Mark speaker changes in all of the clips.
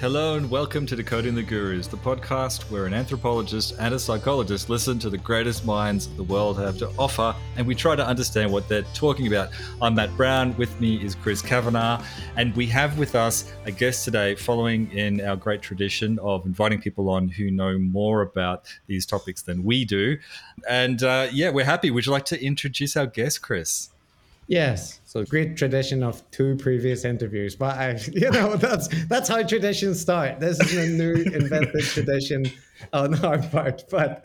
Speaker 1: Hello and welcome to Decoding the Gurus, the podcast where an anthropologist and a psychologist listen to the greatest minds the world have to offer and we try to understand what they're talking about. I'm Matt Brown, with me is Chris Kavanagh, and we have with us a guest today following in our great tradition of inviting people on who know more about these topics than we do. And uh, yeah, we're happy. Would you like to introduce our guest, Chris?
Speaker 2: Yes, so great tradition of two previous interviews, but I, you know, that's that's how traditions start. This is a new invented tradition on our part. But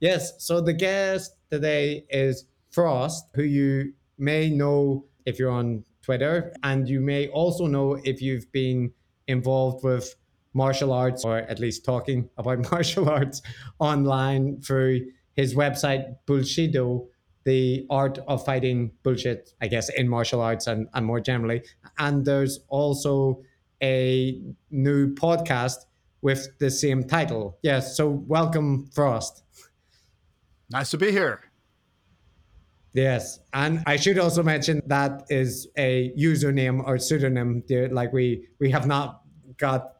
Speaker 2: yes, so the guest today is Phrost, who you may know if you're on Twitter, and you may also know if you've been involved with martial arts or at least talking about martial arts online through his website Bullshido the art of fighting bullshit, I guess, in martial arts and, and more generally. And there's also a new podcast with the same title. Yes, so welcome, Phrost.
Speaker 3: Nice to be here.
Speaker 2: Yes, and I should also mention that is a username or pseudonym. Like we we have not got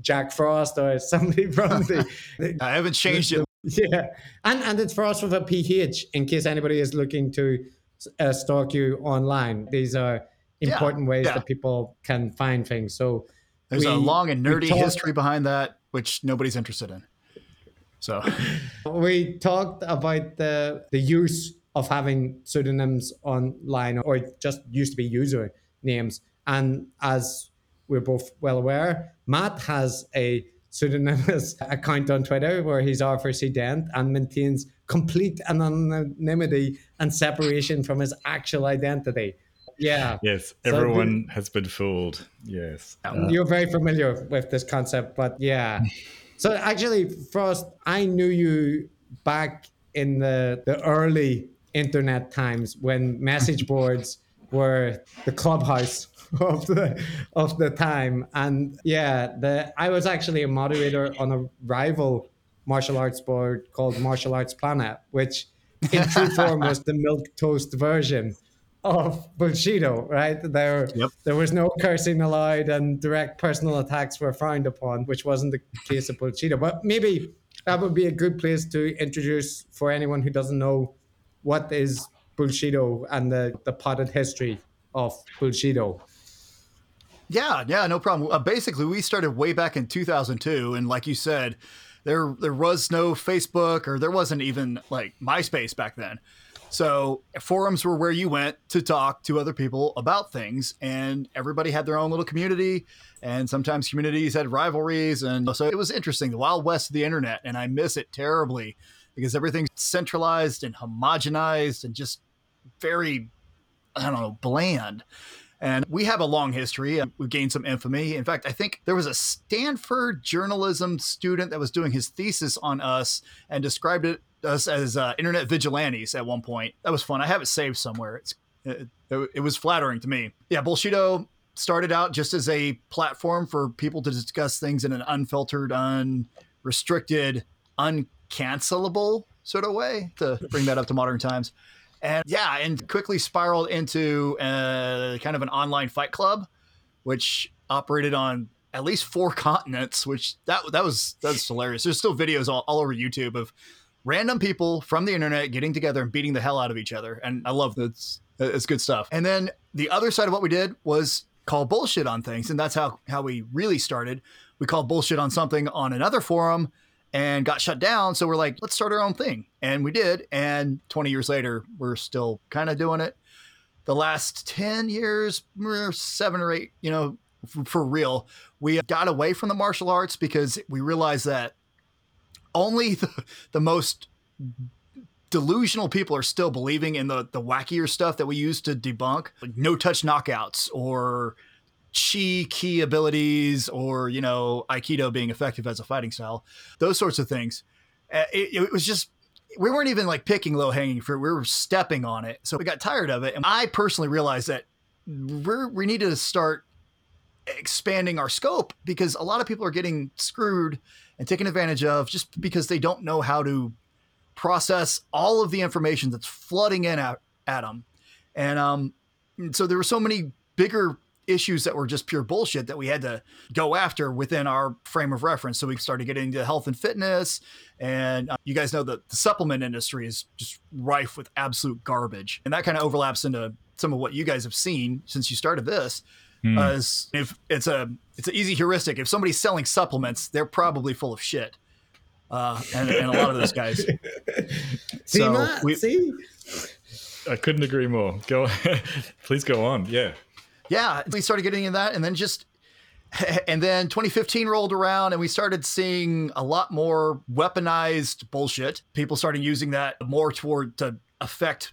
Speaker 2: Jack Frost or somebody from the.
Speaker 3: I haven't changed
Speaker 2: the,
Speaker 3: it
Speaker 2: Yeah, and and it's Phrost with a PH in case anybody is looking to uh, stalk you online. These are important yeah, ways yeah. that people can find things. So
Speaker 3: there's we, a long and nerdy talk- history behind that, which nobody's interested in. So
Speaker 2: we talked about the the use of having pseudonyms online, or just used to be user names, and as we're both well aware, Matt has a pseudonymous account on Twitter where he's Arthur C. Dent and maintains complete anonymity and separation from his actual identity. Yeah.
Speaker 1: Yes, everyone so has been fooled. Yes.
Speaker 2: Uh, you're very familiar with this concept, but yeah. so actually, Phrost, I knew you back in the, the early internet times when message boards were the clubhouse of the of the time. And yeah, the I was actually a moderator on a rival martial arts board called Martial Arts Planet, which in true form was the milk toast version of Bullshido, right? There, yep. there was no cursing allowed, and direct personal attacks were frowned upon, which wasn't the case of Bullshido. But maybe that would be a good place to introduce for anyone who doesn't know what is Bullshido and the, the potted history of Bullshido.
Speaker 3: Yeah, yeah, no problem. Uh, basically, we started way back in 2002, and like you said, there there was no Facebook or there wasn't even like MySpace back then. So forums were where you went to talk to other people about things, and everybody had their own little community. And sometimes communities had rivalries, and so it was interesting. The wild west of the internet, and I miss it terribly because everything's centralized and homogenized and just very, I don't know, bland. And we have a long history. We've gained some infamy. In fact, I think there was a Stanford journalism student that was doing his thesis on us and described it us as uh, internet vigilantes at one point. That was fun. I have it saved somewhere. It's it, it was flattering to me. Yeah, Bullshido started out just as a platform for people to discuss things in an unfiltered, unrestricted, uncancelable sort of way to bring that up to modern times and yeah, and quickly spiraled into uh, kind of an online fight club, which operated on at least four continents. Which that that was that's hilarious. There's still videos all, all over YouTube of random people from the internet getting together and beating the hell out of each other, and I love that. It's, it's good stuff. And then the other side of what we did was call bullshit on things, and that's how how we really started. We called bullshit on something on another forum and got shut down. So we're like, let's start our own thing. And we did. And 20 years later, we're still kind of doing it. The last 10 years, we're seven or eight, you know, for, for real, we got away from the martial arts because we realized that only the, the most delusional people are still believing in the, the wackier stuff that we used to debunk, like no touch knockouts or chi key abilities or you know aikido being effective as a fighting style those sorts of things. Uh, it, it was just we weren't even like picking low hanging fruit. We were stepping on it. So we got tired of it. And i personally realized that we're, we need to start expanding our scope because a lot of people are getting screwed and taken advantage of just because they don't know how to process all of the information that's flooding in at, at them and um so there were so many bigger issues that were just pure bullshit that we had to go after within our frame of reference. So we started getting into health and fitness. And uh, you guys know that the supplement industry is just rife with absolute garbage. And that kind of overlaps into some of what you guys have seen since you started this. Mm. As if it's a it's an easy heuristic. If somebody's selling supplements, they're probably full of shit. Uh, and, and a lot of those guys.
Speaker 2: see, so Matt, we, see,
Speaker 1: I couldn't agree more. Go, please go on. Yeah,
Speaker 3: yeah. We started getting in that, and then just, and then 2015 rolled around, and we started seeing a lot more weaponized bullshit. People started using that more toward to affect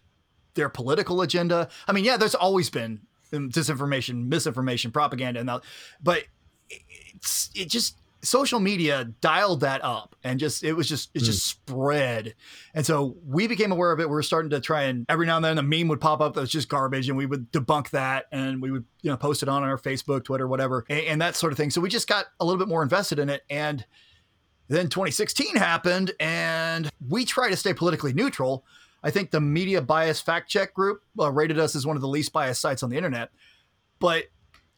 Speaker 3: their political agenda. I mean, yeah, there's always been disinformation, misinformation, propaganda, and that, but it's it just social media dialed that up and just it was just it just mm. spread. And so we became aware of it. We were starting to try and every now and then a meme would pop up that was just garbage and we would debunk that and we would you know post it on our facebook twitter whatever and, and that sort of thing. So we just got a little bit more invested in it. And then 2016 happened and we try to stay politically neutral. I think the Media Bias Fact Check group uh, rated us as one of the least biased sites on the internet. But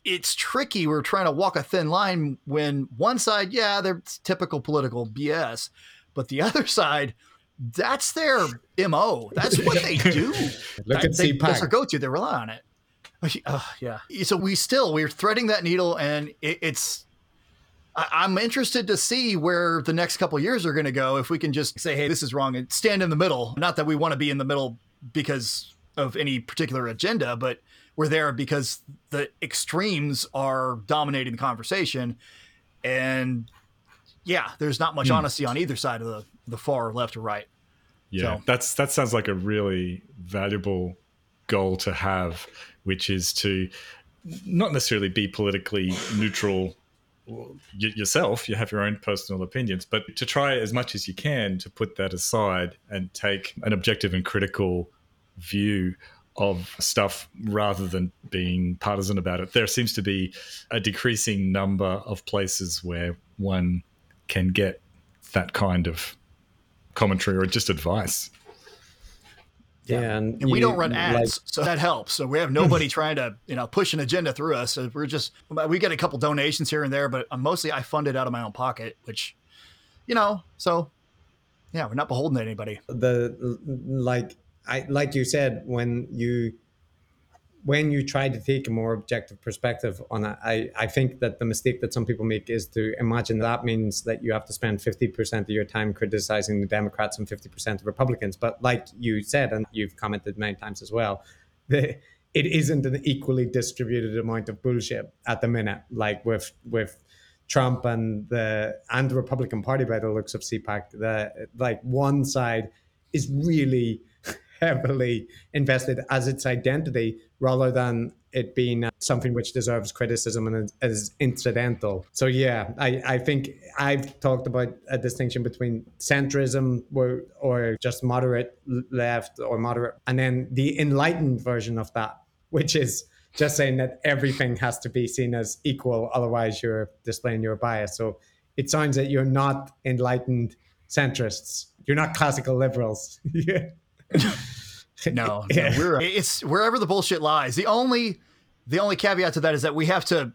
Speaker 3: it's tricky. We're trying to walk a thin line when one side, yeah, they're typical political BS, but the other side, that's their mo. That's what they do.
Speaker 2: Look that, at
Speaker 3: they, That's their go-to. They rely on it. Uh, yeah. So we still we're threading that needle, and it, it's I, am interested to see where the next couple years are going to go. If we can just say, "Hey, this is wrong," and stand in the middle. Not that we want to be in the middle because of any particular agenda, but we're there because the extremes are dominating the conversation, and yeah, there's not much hmm. honesty on either side of the the far left or right.
Speaker 1: Yeah, so. that's that sounds like a really valuable goal to have, which is to not necessarily be politically neutral yourself, you have your own personal opinions, but to try as much as you can to put that aside and take an objective and critical view of stuff rather than being partisan about it. There seems to be a decreasing number of places where one can get that kind of commentary or just advice.
Speaker 3: Yeah, and, and we don't run ads, like, so that helps. So we have nobody trying to you know push an agenda through us. So we're just we get a couple donations here and there, but mostly I fund it out of my own pocket, which you know. So yeah, we're not beholden to anybody.
Speaker 2: The like I like you said when you when you try to take a more objective perspective on it, I, I think that the mistake that some people make is to imagine that means that you have to spend 50% of your time criticizing the Democrats and 50% of Republicans. But like you said, and you've commented many times as well, the, it isn't an equally distributed amount of bullshit at the minute, like with with Trump and the and the Republican Party by the looks of CPAC. The like one side is really heavily invested as its identity rather than it being uh, something which deserves criticism and is incidental. So yeah, I, I think I've talked about a distinction between centrism or, or just moderate left or moderate, and then the enlightened version of that, which is just saying that everything has to be seen as equal, otherwise you're displaying your bias. So it sounds that you're not enlightened centrists. You're not classical liberals. yeah.
Speaker 3: No, no we're it's wherever the bullshit lies. The only the only caveat to that is that we have to,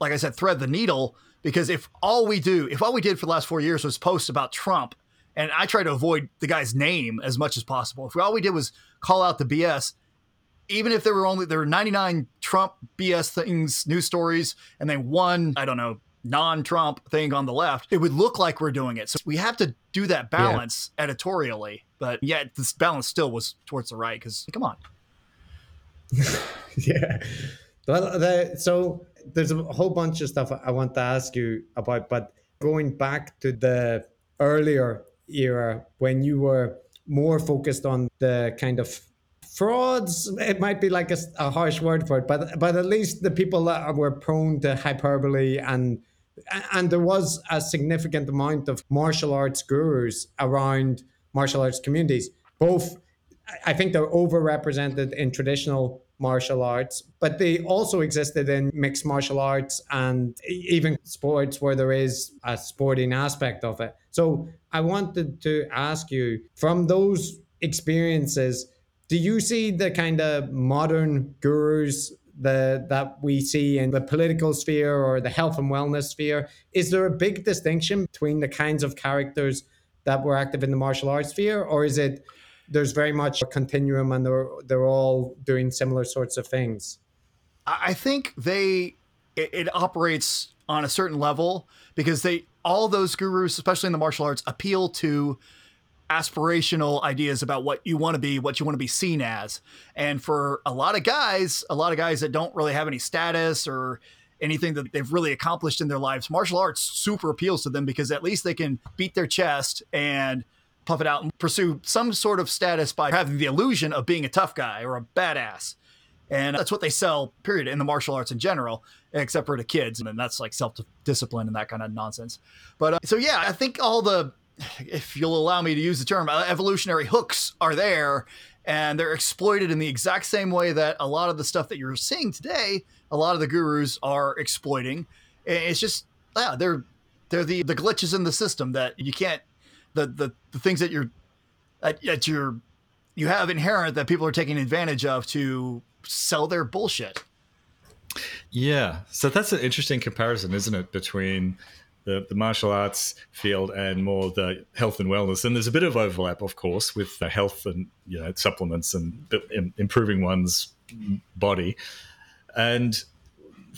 Speaker 3: like I said, thread the needle because if all we do, if all we did for the last four years was post about Trump, and I try to avoid the guy's name as much as possible. If all we did was call out the BS, even if there were only there were 99 Trump BS things, news stories, and then one, I don't know, non-Trump thing on the left, it would look like we're doing it. So we have to do that balance yeah. editorially. But yet this balance still was towards the right because come on.
Speaker 2: yeah. Well, the, so there's a whole bunch of stuff I want to ask you about, but going back to the earlier era when you were more focused on the kind of frauds it might be like a, a, harsh word for it but but at least the people that were prone to hyperbole and and there was a significant amount of martial arts gurus around martial arts communities. Both, I think they're overrepresented in traditional martial arts, but they also existed in mixed martial arts and even sports where there is a sporting aspect of it. So I wanted to ask you from those experiences, do you see the kind of modern gurus the that we see in the political sphere or the health and wellness sphere? Is there a big distinction between the kinds of characters that were active in the martial arts sphere, or is it there's very much a continuum and they're they're all doing similar sorts of things?
Speaker 3: I think they it, it operates on a certain level because they all those gurus, especially in the martial arts, appeal to aspirational ideas about what you want to be, what you want to be seen as. And for a lot of guys, a lot of guys that don't really have any status or anything that they've really accomplished in their lives, martial arts super appeals to them because at least they can beat their chest and puff it out and pursue some sort of status by having the illusion of being a tough guy or a badass. And that's what they sell, period, in the martial arts in general, except for the kids. And that's like self discipline and that kind of nonsense. But uh, so, yeah, I think all the if you'll allow me to use the term, uh, evolutionary hooks are there and they're exploited in the exact same way that a lot of the stuff that you're seeing today, a lot of the gurus are exploiting. It's just, yeah, they're they're the the glitches in the system that you can't the the, the things that you're that, that you're you have inherent that people are taking advantage of to sell their bullshit.
Speaker 1: Yeah, so that's an interesting comparison, isn't it, between the, the martial arts field and more the health and wellness. And there's a bit of overlap, of course, with the health and you know supplements and improving one's body. And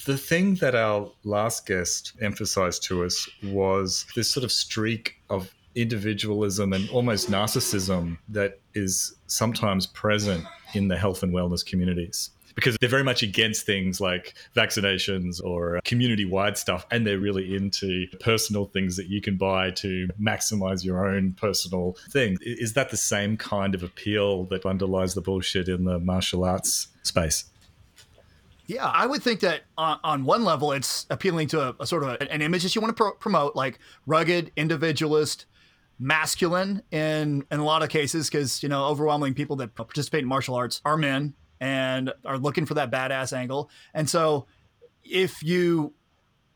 Speaker 1: the thing that our last guest emphasized to us was this sort of streak of individualism and almost narcissism that is sometimes present in the health and wellness communities because they're very much against things like vaccinations or community wide stuff. And they're really into personal things that you can buy to maximize your own personal thing. Is that the same kind of appeal that underlies the bullshit in the martial arts space?
Speaker 3: Yeah, I would think that on, on one level, it's appealing to a, a sort of a, an image that you want to pro- promote, like rugged, individualist, masculine in in a lot of cases, because you know, overwhelming people that participate in martial arts are men, and are looking for that badass angle. And so if you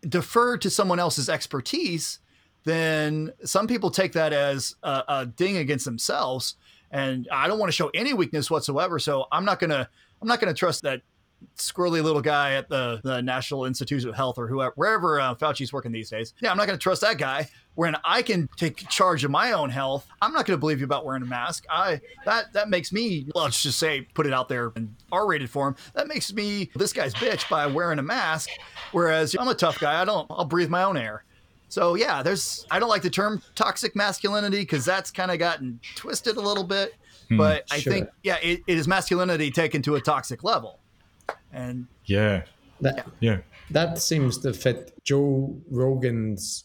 Speaker 3: defer to someone else's expertise, then some people take that as a, a ding against themselves. And I don't want to show any weakness whatsoever. So I'm not gonna I'm not gonna trust that squirrely little guy at the, the National Institute of Health or whoever, wherever uh, Fauci's working these days. Yeah, I'm not going to trust that guy. When I can take charge of my own health, I'm not going to believe you about wearing a mask. I that that makes me let's just say put it out there in R-rated form. That makes me this guy's bitch by wearing a mask. Whereas I'm a tough guy. I don't. I'll breathe my own air. So yeah, there's. I don't like the term toxic masculinity because that's kind of gotten twisted a little bit. Hmm, but I sure. think yeah, it, it is masculinity taken to a toxic level. And
Speaker 1: yeah,
Speaker 2: that,
Speaker 1: yeah,
Speaker 2: that seems to fit Joe Rogan's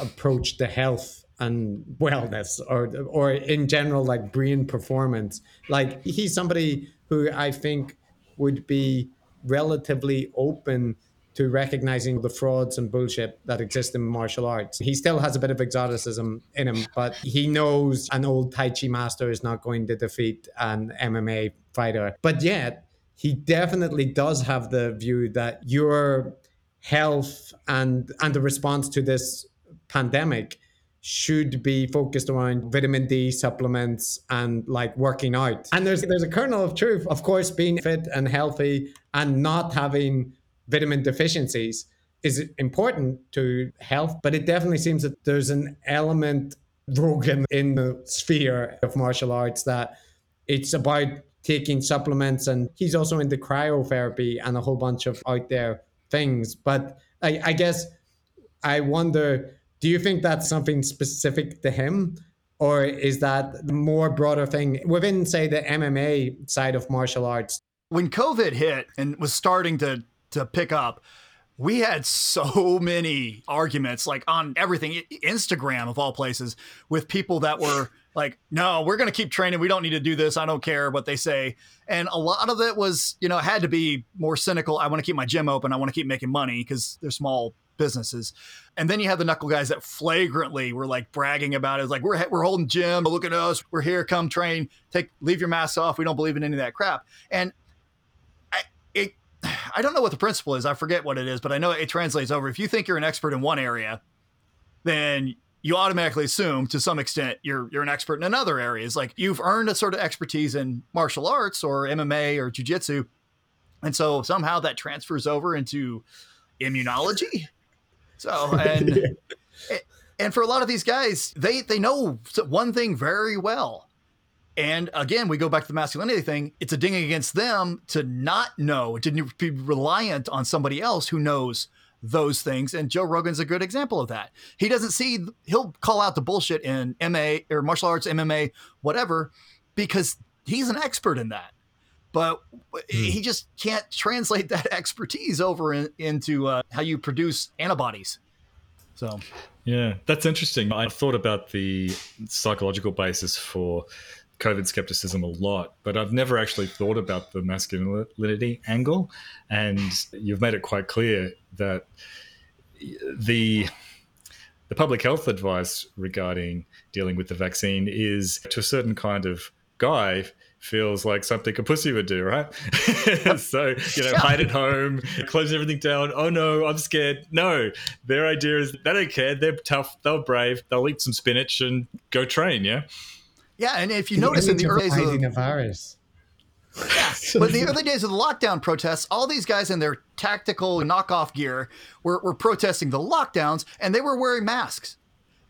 Speaker 2: approach to health and wellness or or in general like brain performance like he's somebody who i think would be relatively open to recognizing the frauds and bullshit that exist in martial arts. He still has a bit of exoticism in him, but he knows an old Tai Chi master is not going to defeat an MMA fighter. But yet, he definitely does have the view that your health and and the response to this pandemic should be focused around vitamin D supplements and like working out. And there's there's a kernel of truth, of course, being fit and healthy and not having vitamin deficiencies is important to health, but it definitely seems that there's an element Rogan in the sphere of martial arts that it's about taking supplements and he's also into cryotherapy and a whole bunch of out there things. But I, I guess I wonder, do you think that's something specific to him? Or is that more broader thing within, say, the MMA side of martial arts?
Speaker 3: When COVID hit and was starting to to pick up, we had so many arguments like on everything instagram of all places with people that were like no we're going to keep training. We don't need to do this. I don't care what they say. And a lot of it was you know had to be more cynical. I want to keep my gym open. I want to keep making money because they're small businesses. And then you have the knuckle guys that flagrantly were like bragging about it. It's like we're, we're holding gym. Look at us. We're here. Come train. Take leave your mask off. We don't believe in any of that crap. And I, it I don't know what the principle is. I forget what it is, but I know it translates over. If you think you're an expert in one area, then you automatically assume to some extent you're you're an expert in another area. It's like you've earned a sort of expertise in martial arts or MMA or jujitsu, And so somehow that transfers over into immunology. So and and for a lot of these guys, they they know one thing very well. And again, we go back to the masculinity thing. It's a ding against them to not know, to be reliant on somebody else who knows those things. And Joe Rogan's a good example of that. He doesn't see, he'll call out the bullshit in MA or martial arts, MMA, whatever, because he's an expert in that. But hmm. he just can't translate that expertise over in, into uh, how you produce antibodies. So,
Speaker 1: yeah, that's interesting. I thought about the psychological basis for COVID skepticism a lot, but I've never actually thought about the masculinity angle. And you've made it quite clear that the the public health advice regarding dealing with the vaccine is to a certain kind of guy feels like something a pussy would do, right? so, you know, hide at home, close everything down. Oh no, I'm scared. No, their idea is they don't care. They're tough. They're brave. They'll eat some spinach and go train. Yeah.
Speaker 3: Yeah, and if you the notice in the early days of
Speaker 2: the virus.
Speaker 3: Yeah, but the early days of the lockdown protests, all these guys in their tactical knockoff gear were, were protesting the lockdowns, and they were wearing masks.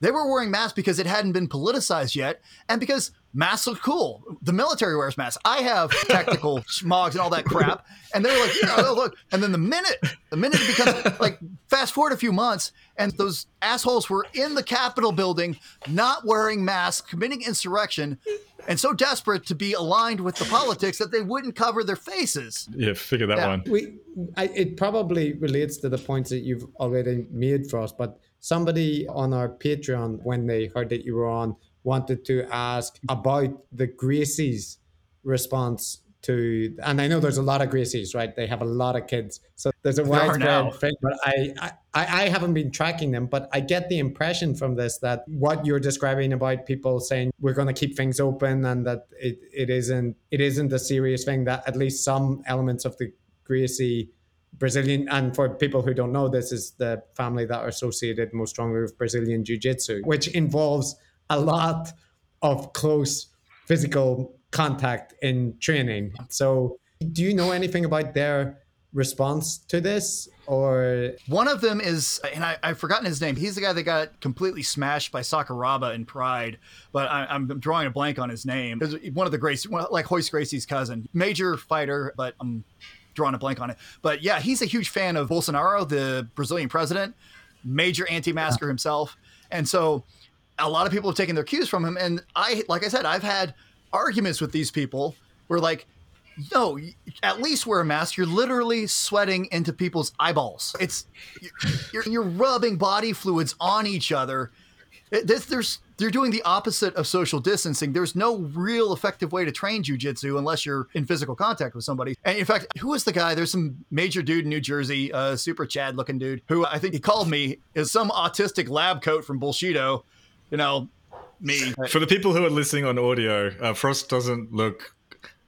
Speaker 3: They were wearing masks because it hadn't been politicized yet, and because masks look cool. The military wears masks. I have tactical smogs and all that crap, and they're like, oh, look. And then the minute, the minute it becomes like, fast forward a few months, and those assholes were in the Capitol building, not wearing masks, committing insurrection, and so desperate to be aligned with the politics that they wouldn't cover their faces.
Speaker 1: Yeah, figure that yeah. one.
Speaker 2: We, I, it probably relates to the points that you've already made for us, but somebody on our Patreon, when they heard that you were on, wanted to ask about the Gracie's response to, and I know there's a lot of Gracies, right? They have a lot of kids, so there's a widespread thing. But I, I, I haven't been tracking them, but I get the impression from this that what you're describing about people saying we're going to keep things open and that it, it isn't it isn't a serious thing. That at least some elements of the Gracie Brazilian, and for people who don't know, this is the family that are associated most strongly with Brazilian Jiu Jitsu, which involves a lot of close physical contact in training. So, do you know anything about their response to this? Or
Speaker 3: one of them is, and I, have forgotten his name. He's the guy that got completely smashed by Sakuraba in Pride, but I, am drawing a blank on his name. One of the Gracie, like Royce Gracie's cousin, major fighter, but I'm drawing a blank on it. But yeah, he's a huge fan of Bolsonaro, the Brazilian president, major anti-masker yeah. himself, and so a lot of people have taken their cues from him. And I, like I said, I've had arguments with these people where like, no, at least wear a mask. You're literally sweating into people's eyeballs. It's you're, you're rubbing body fluids on each other. It, there's, there's they're doing the opposite of social distancing. There's no real effective way to train jujitsu unless you're in physical contact with somebody. And in fact, who was the guy? There's some major dude in New Jersey, uh, super Chad looking dude, who I think he called me is some autistic lab coat from Bullshido you know, me.
Speaker 1: For the people who are listening on audio, uh, Phrost doesn't look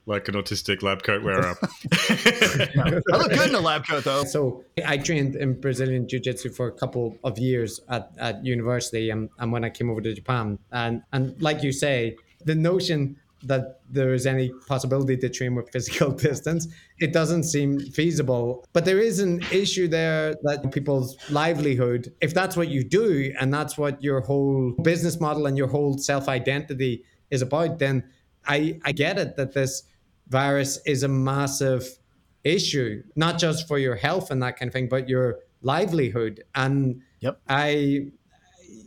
Speaker 1: like an autistic lab coat wearer.
Speaker 3: I look good in a lab coat though.
Speaker 2: So I trained in Brazilian Jiu Jitsu for a couple of years at, at university and, and when I came over to Japan. And and like you say, the notion that there is any possibility to train with physical distance. It doesn't seem feasible. But there is an issue there that people's livelihood, if that's what you do and that's what your whole business model and your whole self identity is about, then I, I get it that this virus is a massive issue, not just for your health and that kind of thing, but your livelihood. And
Speaker 3: yep.
Speaker 2: I,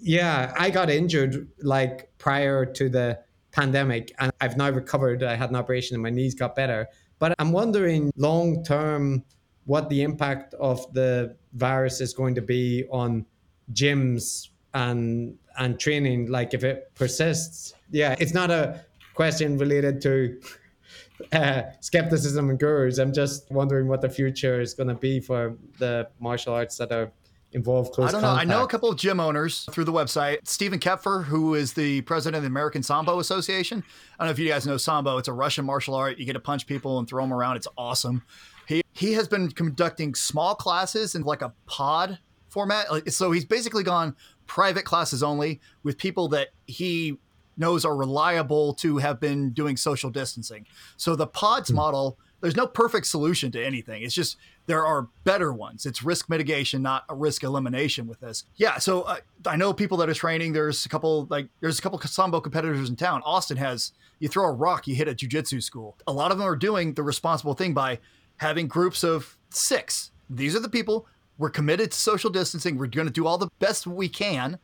Speaker 2: yeah, I got injured like prior to the pandemic and I've now recovered. I had an operation and my knees got better. But I'm wondering long term what the impact of the virus is going to be on gyms and and training like if it persists yeah it's not a question related to uh, skepticism and gurus i'm just wondering what the future is going to be for the martial arts that are involve close
Speaker 3: I don't
Speaker 2: contact.
Speaker 3: know. I know a couple of gym owners through the website. Stephen Koepfer, who is the president of the American Sambo Association. I don't know if you guys know Sambo. It's a Russian martial art. You get to punch people and throw them around. It's awesome. He he has been conducting small classes in like a pod format. So he's basically gone private classes only with people that he knows are reliable to have been doing social distancing. So the pods mm model there's no perfect solution to anything. It's just there are better ones. It's risk mitigation, not a risk elimination with this. Yeah. So uh, I know people that are training. There's a couple like there's a couple sambo competitors in town. Austin has you throw a rock, you hit a jujitsu school. A lot of them are doing the responsible thing by having groups of six. These are the people. We're committed to social distancing. We're going to do all the best we can.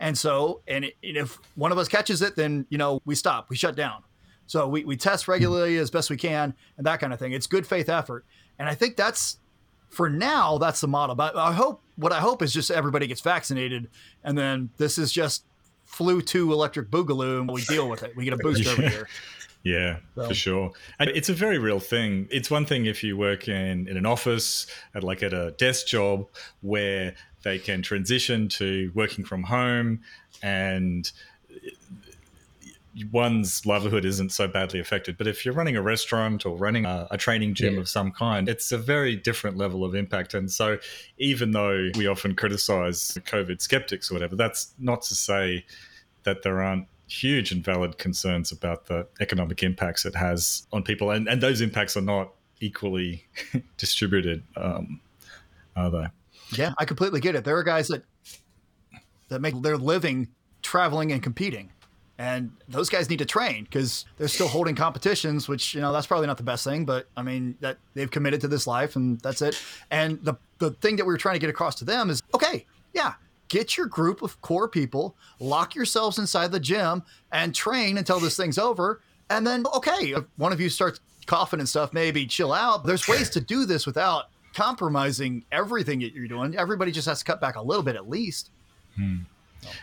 Speaker 3: And so, and if one of us catches it, then, you know, we stop, we shut down. So we, we test regularly as best we can and that kind of thing. It's good faith effort. And I think that's, for now, that's the model. But I hope, what I hope is just everybody gets vaccinated. And then this is just flu two electric boogaloo and we deal with it. We get a booster every year.
Speaker 1: Yeah, so. for sure. And it's a very real thing. It's one thing if you work in, in an office, at like at a desk job where they can transition to working from home and one's livelihood isn't so badly affected. But if you're running a restaurant or running a, a training gym yeah. of some kind, it's a very different level of impact. And so, even though we often criticize COVID skeptics or whatever, that's not to say that there aren't huge and valid concerns about the economic impacts it has on people. And, and those impacts are not equally distributed, um, are they?
Speaker 3: Yeah, I completely get it. There are guys that that make their living traveling and competing and those guys need to train because they're still holding competitions which you know that's probably not the best thing but i mean that they've committed to this life and that's it. And the the thing that we were trying to get across to them is okay yeah get your group of core people lock yourselves inside the gym and train until this thing's over. And then okay if one of you starts coughing and stuff maybe chill out. There's ways to do this without compromising everything that you're doing. Everybody just has to cut back a little bit at least.
Speaker 1: Hmm.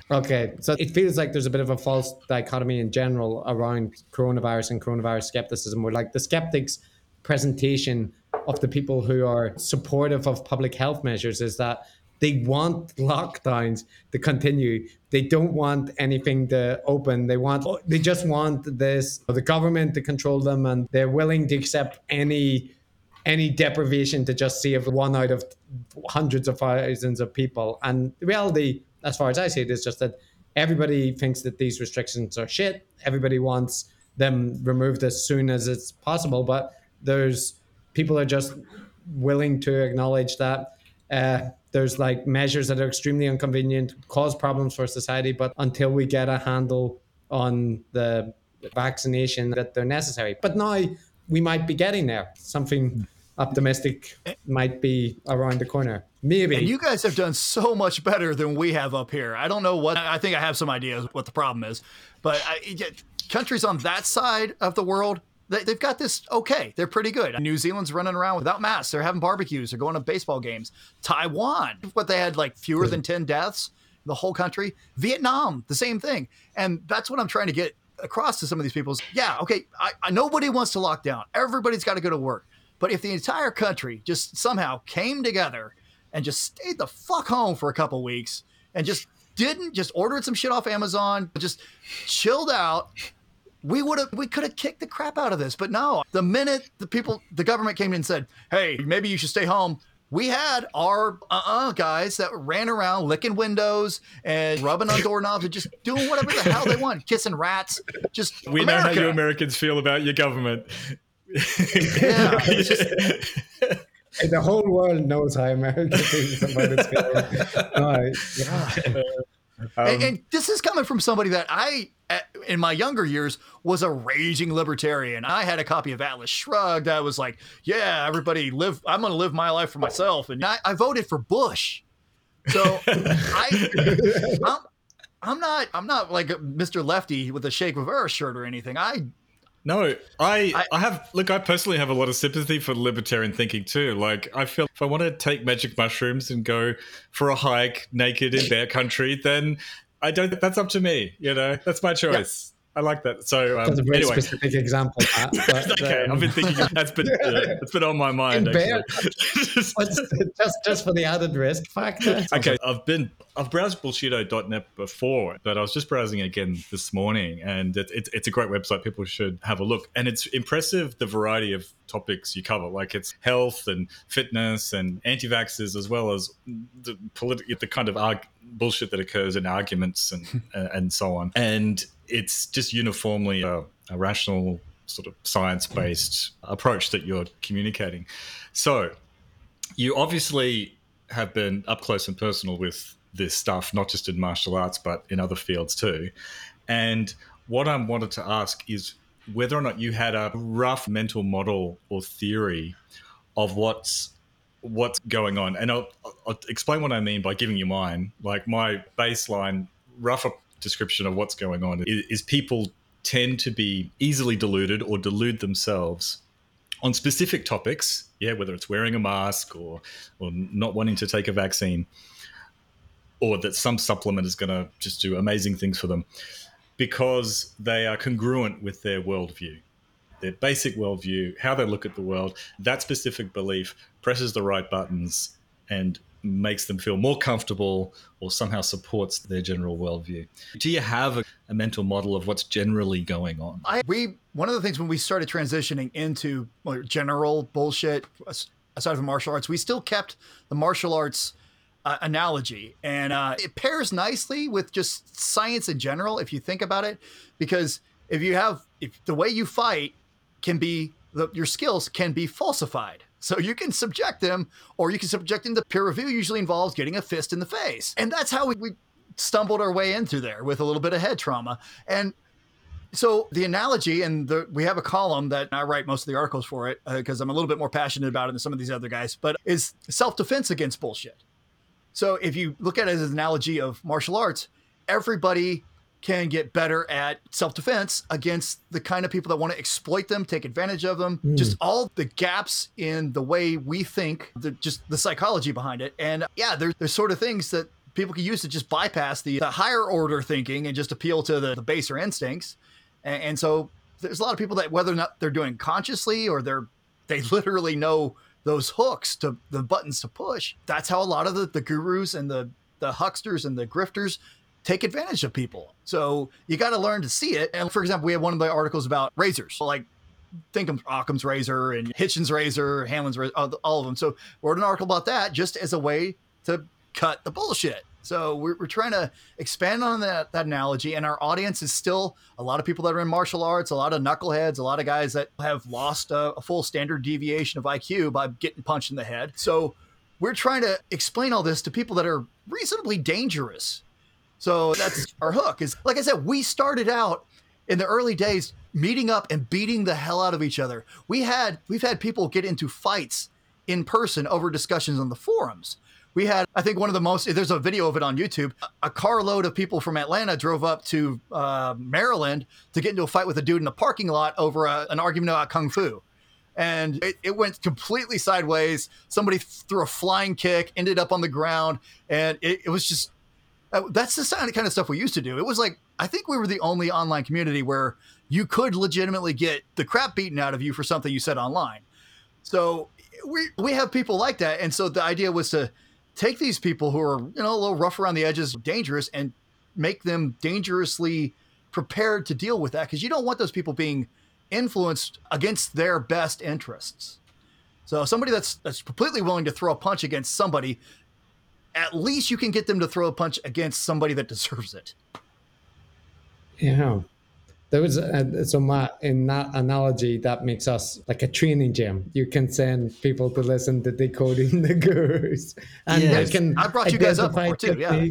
Speaker 2: Okay, so it feels like there's a bit of a false dichotomy in general around coronavirus and coronavirus skepticism, where like the skeptics' presentation of the people who are supportive of public health measures is that they want lockdowns to continue. They don't want anything to open. They want they just want this the government to control them, and they're willing to accept any any deprivation to just save one out of hundreds of thousands of people. And the reality as far as I see it, is just that everybody thinks that these restrictions are shit. Everybody wants them removed as soon as it's possible, but there's people are just willing to acknowledge that uh, there's like measures that are extremely inconvenient, cause problems for society, but until we get a handle on the vaccination, that they're necessary. But now we might be getting there. Something optimistic might be around the corner. Maybe.
Speaker 3: And you guys have done so much better than we have up here. I don't know what, I think I have some ideas what the problem is, but I, countries on that side of the world, they, have got this okay. They're pretty good. New Zealand's running around without masks. They're having barbecues. They're going to baseball games. Taiwan, what they had like fewer than 10 deaths the whole country. Vietnam, the same thing. And that's what I'm trying to get across to some of these people is, yeah, okay, I, I, nobody wants to lock down. Everybody's got to go to work. But if the entire country just somehow came together and just stayed the fuck home for a couple weeks and just didn't just ordered some shit off Amazon, just chilled out, we would have we could have kicked the crap out of this. But no, the minute the people the government came in and said, "Hey, maybe you should stay home." We had our uh-uh guys that ran around licking windows and rubbing on doorknobs and just doing whatever the hell they want, kissing rats. Just
Speaker 1: we America. know how you Americans feel about your government
Speaker 3: yeah.
Speaker 2: the whole world knows how America thinks about its government.
Speaker 3: Um, and, and, this is coming from somebody that I, in my younger years, was a raging libertarian. I had a copy of Atlas Shrugged. I was like, "Yeah, everybody live. I'm going to live my life for myself." And I, I voted for Bush. So I, I'm, I'm, not, I'm not like Mr. Lefty with a Che Guevara shirt or anything. I
Speaker 1: no, I, I, I have look. I personally have a lot of sympathy for libertarian thinking too. Like, I feel if I want to take magic mushrooms and go for a hike naked in bear country, then I don't. That's up to me. You know, that's my choice. I like that. So um,
Speaker 2: that's a very
Speaker 1: anyway.
Speaker 2: specific example. That,
Speaker 1: but, okay, um, I've been thinking that's been uh, that's been on my mind.
Speaker 2: just just for the added risk factor.
Speaker 1: Okay, I've been I've browsed bullshido.net before, but I was just browsing again this morning, and it, it, it's a great website. People should have a look, and it's impressive the variety of topics you cover. Like it's health and fitness and anti-vaxxers, as well as the political, the kind of arg- bullshit that occurs in arguments and and so on. And it's just uniformly a, a rational sort of science based approach that you're communicating. So, you obviously have been up close and personal with this stuff, not just in martial arts, but in other fields too. And what I wanted to ask is whether or not you had a rough mental model or theory of what's what's going on. And I'll, I'll explain what I mean by giving you mine. Like my baseline rough description of what's going on is, is people tend to be easily deluded or delude themselves on specific topics. Yeah, whether it's wearing a mask or or not wanting to take a vaccine, or that some supplement is going to just do amazing things for them, because they are congruent with their worldview their basic worldview, how they look at the world, that specific belief presses the right buttons and makes them feel more comfortable or somehow supports their general worldview. Do you have a, a mental model of what's generally going on?
Speaker 3: I, we one of the things when we started transitioning into general bullshit aside from martial arts, we still kept the martial arts uh, analogy, and uh, it pairs nicely with just science in general if you think about it, because if you have if the way you fight can be the, your skills can be falsified. So you can subject them, or you can subject them to peer review. Usually involves getting a fist in the face, and that's how we, we stumbled our way into there with a little bit of head trauma. And so the analogy, and the, we have a column that I write most of the articles for it because uh, I'm a little bit more passionate about it than some of these other guys, but is self defense against bullshit. So if you look at it as an analogy of martial arts, everybody can get better at self defense against the kind of people that want to exploit them, take advantage of them, mm. just all the gaps in the way we think, the, just the psychology behind it. And yeah, there's, there's sort of things that people can use to just bypass the, the higher order thinking and just appeal to the, the baser instincts. And, and so there's a lot of people that whether or not they're doing consciously or they're they literally know those hooks to the buttons to push. That's how a lot of the, the gurus and the the hucksters and the grifters take advantage of people. So you got to learn to see it. And for example, we have one of the articles about razors, like think of Occam's razor and Hitchens razor, Hanlon's razor, all of them. So wrote an article about that just as a way to cut the bullshit. So we're, we're trying to expand on that, that analogy, and our audience is still a lot of people that are in martial arts, a lot of knuckleheads, a lot of guys that have lost a, a full standard deviation of IQ by getting punched in the head. So we're trying to explain all this to people that are reasonably dangerous so that's our hook. Is like I said, we started out in the early days meeting up and beating the hell out of each other. We had we've had people get into fights in person over discussions on the forums. We had, I think, one of the most. There's a video of it on YouTube. A carload of people from Atlanta drove up to uh, Maryland to get into a fight with a dude in a parking lot over a, an argument about kung fu and it, it, went completely sideways. Somebody threw a flying kick, ended up on the ground, and it, it was just Uh, that's the kind of stuff we used to do. It was like I think we were the only online community where you could legitimately get the crap beaten out of you for something you said online. So we we have people like that, and so the idea was to take these people who are you know a little rough around the edges, dangerous, and make them dangerously prepared to deal with that because you don't want those people being influenced against their best interests. So somebody that's that's completely willing to throw a punch against somebody at least you can get them to throw a punch against somebody that deserves it.
Speaker 2: Yeah. There was a, so my, in that analogy that makes us like a training gym. You can send people to listen to decoding the gurus,
Speaker 3: and yes. they can. I brought you guys up for too. Yeah.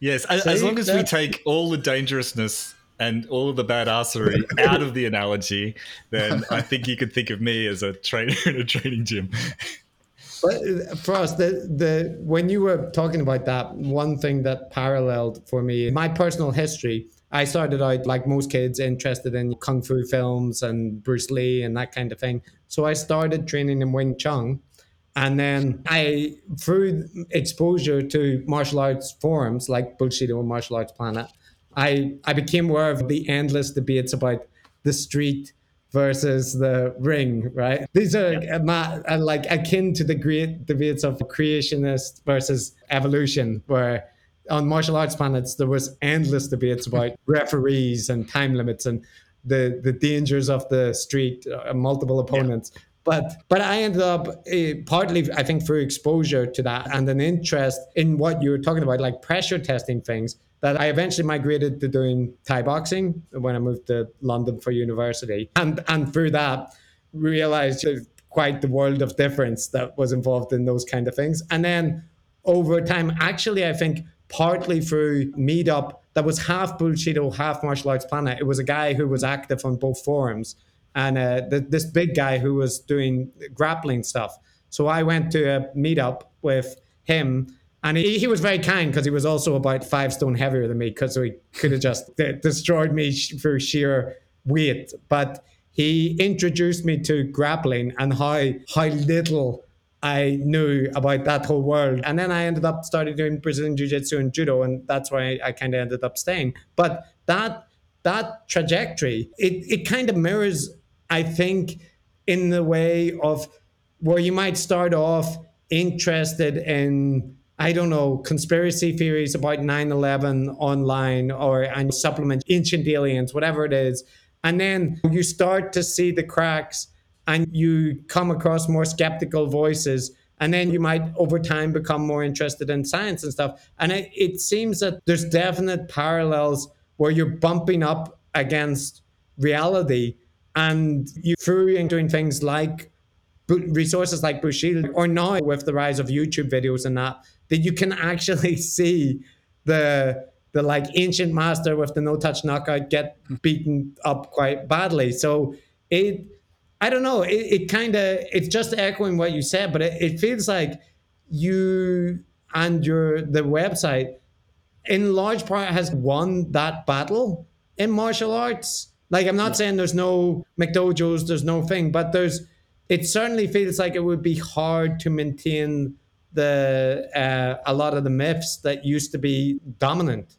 Speaker 1: Yes, as, as long as we take all the dangerousness and all of the badassery out of the analogy, then I think you could think of me as a trainer in a training gym.
Speaker 2: But uh, for us, the the when you were talking about that, one thing that paralleled for me, my personal history. I started out like most kids interested in kung fu films and Bruce Lee and that kind of thing. So I started training in Wing Chun. And then I, through exposure to martial arts forums like Bullshido Martial Arts Planet, I, I became aware of the endless debates about the street versus the ring, right? These are yeah. Like akin to the great debates of creationist versus evolution, where on martial arts planets there was endless debates about referees and time limits and the the dangers of the street, uh, multiple opponents. Yeah. But but I ended up uh, partly, I think, through exposure to that and an interest in what you were talking about, like pressure testing things. That I eventually migrated to doing Thai boxing when I moved to London for university, and and through that realized quite the world of difference that was involved in those kind of things. And then over time, actually, I think partly through Meetup that was half Bullshido, half martial arts planet. It was a guy who was active on both forums and uh, th- this big guy who was doing grappling stuff. So I went to a meetup with him, and he, he was very kind because he was also about five stone heavier than me because he could have just destroyed me sh- through sheer weight. But he introduced me to grappling and how how little I knew about that whole world. And then I ended up starting doing Brazilian Jiu Jitsu and Judo, and that's why I, I kind of ended up staying. But that that trajectory, it, it kind of mirrors I think in the way of where you might start off interested in I don't know, conspiracy theories about 9 11 online or and supplement ancient aliens, whatever it is. And then you start to see the cracks and you come across more skeptical voices. And then you might over time become more interested in science and stuff. And it, it seems that there's definite parallels where you're bumping up against reality and you through doing things like resources like Bullshido or now with the rise of YouTube videos and that, that you can actually see the the like ancient master with the no touch knockout get hmm. beaten up quite badly. So it I don't know, it, it kind of it's just echoing what you said, but it, it feels like you and your the website in large part has won that battle in martial arts like I'm not yeah. saying there's no McDojos, there's no thing, but there's it certainly feels like it would be hard to maintain the uh, a lot of the myths that used to be dominant.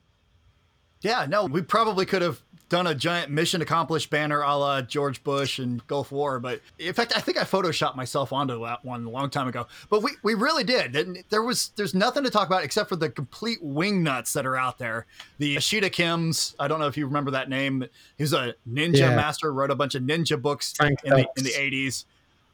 Speaker 3: Yeah, no, we probably could have done a giant mission accomplished banner a la George Bush and Gulf War. But in fact, I think I photoshopped myself onto that one a long time ago. But we, we really did. There was there's nothing to talk about except for the complete wing nuts that are out there. The Ashida Kims. I don't know if you remember that name. He was a ninja yeah. master. Wrote a bunch of ninja books in the, in the 80s.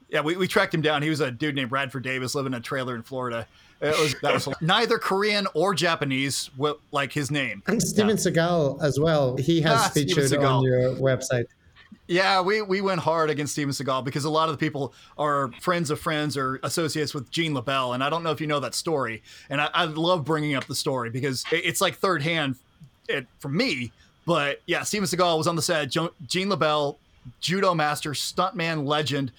Speaker 3: Yeah, we, we tracked him down. He was a dude named Bradford Davis living in a trailer in Florida. It was that was neither Korean or Japanese, like his name.
Speaker 2: And Steven yeah. Seagal as well. He has ah, featured on your website.
Speaker 3: Yeah, we, we went hard against Steven Seagal because a lot of the people are friends of friends or associates with Gene LeBell. And I don't know if you know that story. And I, I love bringing up the story because it's like third hand it, for me. But yeah, Steven Seagal was on the set. Gene LeBell, judo master, stuntman legend,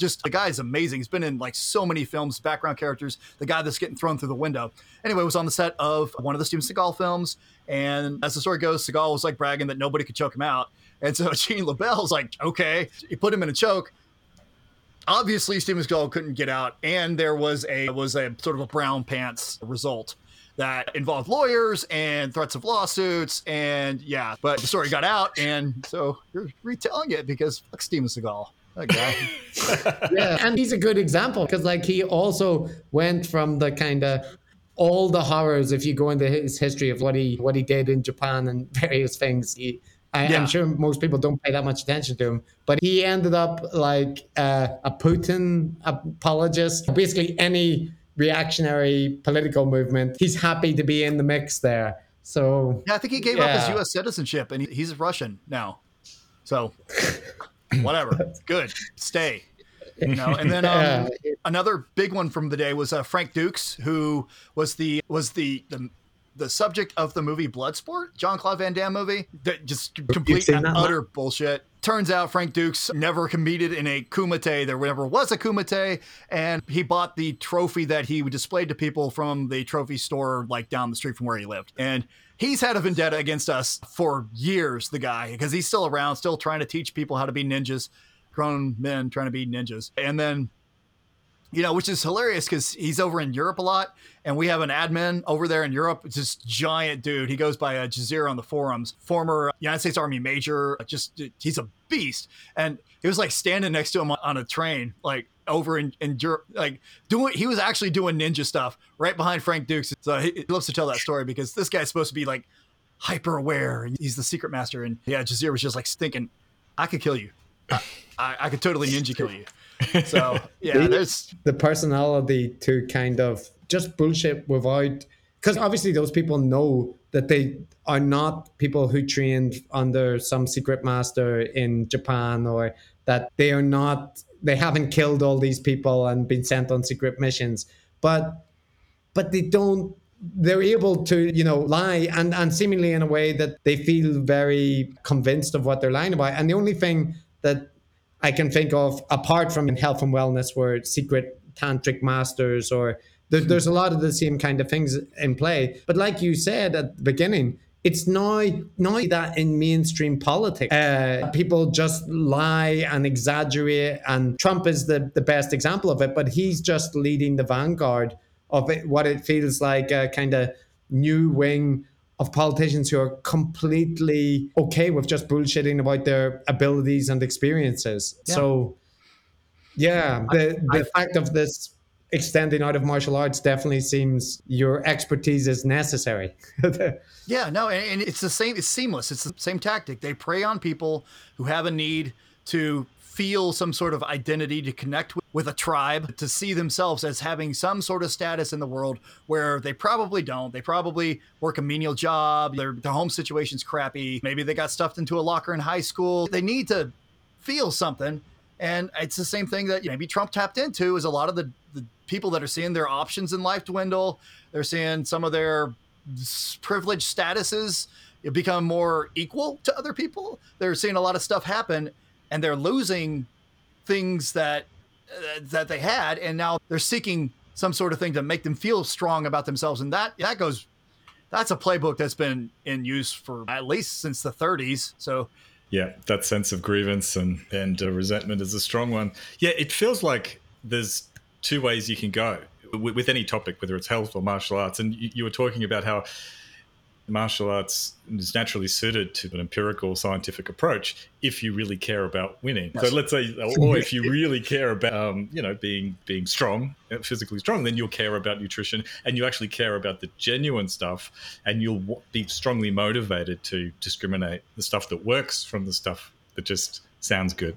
Speaker 3: just the guy is amazing. He's been in like so many films, background characters. The guy that's getting thrown through the window. Anyway, was on the set of one of the Steven Seagal films, and as the story goes, Seagal was like bragging that nobody could choke him out, and so Gene LeBell's like, okay, he put him in a choke. Obviously, Steven Seagal couldn't get out, and there was a was a sort of a brown pants result that involved lawyers and threats of lawsuits and yeah but the story got out and so you're retelling it because fuck steven seagal that
Speaker 2: guy. yeah, and he's a good example because like he also went from the kind of all the horrors if you go into his history of what he what he did in Japan and various things. He, I, am sure most people don't pay that much attention to him, but he ended up like uh, a Putin apologist. Basically, any reactionary political movement, he's happy to be in the mix there. So
Speaker 3: yeah, I think he gave yeah. up his U.S. citizenship and he's Russian now. So whatever. Good. Stay. You know, and then um, another big one from the day was uh, Frank Dux, who was the was the the the subject of the movie Bloodsport, John Claude Van Damme movie, that just complete and utter bullshit. Turns out Frank Dux never competed in a kumite. There never was a kumite, and he bought the trophy that he displayed to people from the trophy store like down the street from where he lived. And he's had a vendetta against us for years, the guy, because he's still around, still trying to teach people how to be ninjas, grown men trying to be ninjas. And then, you know, which is hilarious because he's over in Europe a lot, and we have an admin over there in Europe. This giant dude. He goes by uh, Jazir on the forums, former United States Army major. Just he's a beast, and he was like standing next to him on a train, like over in, in Europe, like doing, he was actually doing ninja stuff right behind Frank Dux. So uh, he, he loves to tell that story because this guy's supposed to be like hyper aware and he's the secret master. And yeah, Jazir was just like thinking, I could kill you. I, I, I could totally ninja kill you. So yeah, there's
Speaker 2: the personality to kind of just bullshit without because obviously those people know that they are not people who trained under some secret master in Japan or that they are not they haven't killed all these people and been sent on secret missions. But but they don't they're able to you know lie and and seemingly in a way that they feel very convinced of what they're lying about. And the only thing that i can think of apart from in health and wellness where secret tantric masters or there, there's a lot of the same kind of things in play. But like you said at the beginning it's now now that in mainstream politics uh, people just lie and exaggerate and trump is the, the best example of it but he's just leading the vanguard of it, what it feels like a kind of new wing of politicians who are completely okay with just bullshitting about their abilities and experiences. Yeah. So, yeah, the the I, fact of this extending out of martial arts definitely seems your expertise is necessary.
Speaker 3: yeah, no, and, it's the same. It's seamless. It's the same tactic. They prey on people who have a need to feel some sort of identity, to connect with, with a tribe, to see themselves as having some sort of status in the world where they probably don't. They probably work a menial job, their, their home situation's crappy. Maybe they got stuffed into a locker in high school. They need to feel something. And it's the same thing that maybe Trump tapped into is a lot of the, the people that are seeing their options in life dwindle. They're seeing some of their privileged statuses become more equal to other people. They're seeing a lot of stuff happen and they're losing things that uh, that they had, and now they're seeking some sort of thing to make them feel strong about themselves, and that that goes. That's a playbook that's been in use for at least since the 30s. So,
Speaker 1: yeah, that sense of grievance and and uh, resentment is a strong one. Yeah, it feels like there's two ways you can go with, with any topic, whether it's health or martial arts. And you, you were talking about how martial arts is naturally suited to an empirical scientific approach if you really care about winning. So let's say, or if you really care about, um, you know, being being strong, uh, physically strong, then you'll care about nutrition and you actually care about the genuine stuff, and you'll be strongly motivated to discriminate the stuff that works from the stuff that just sounds good.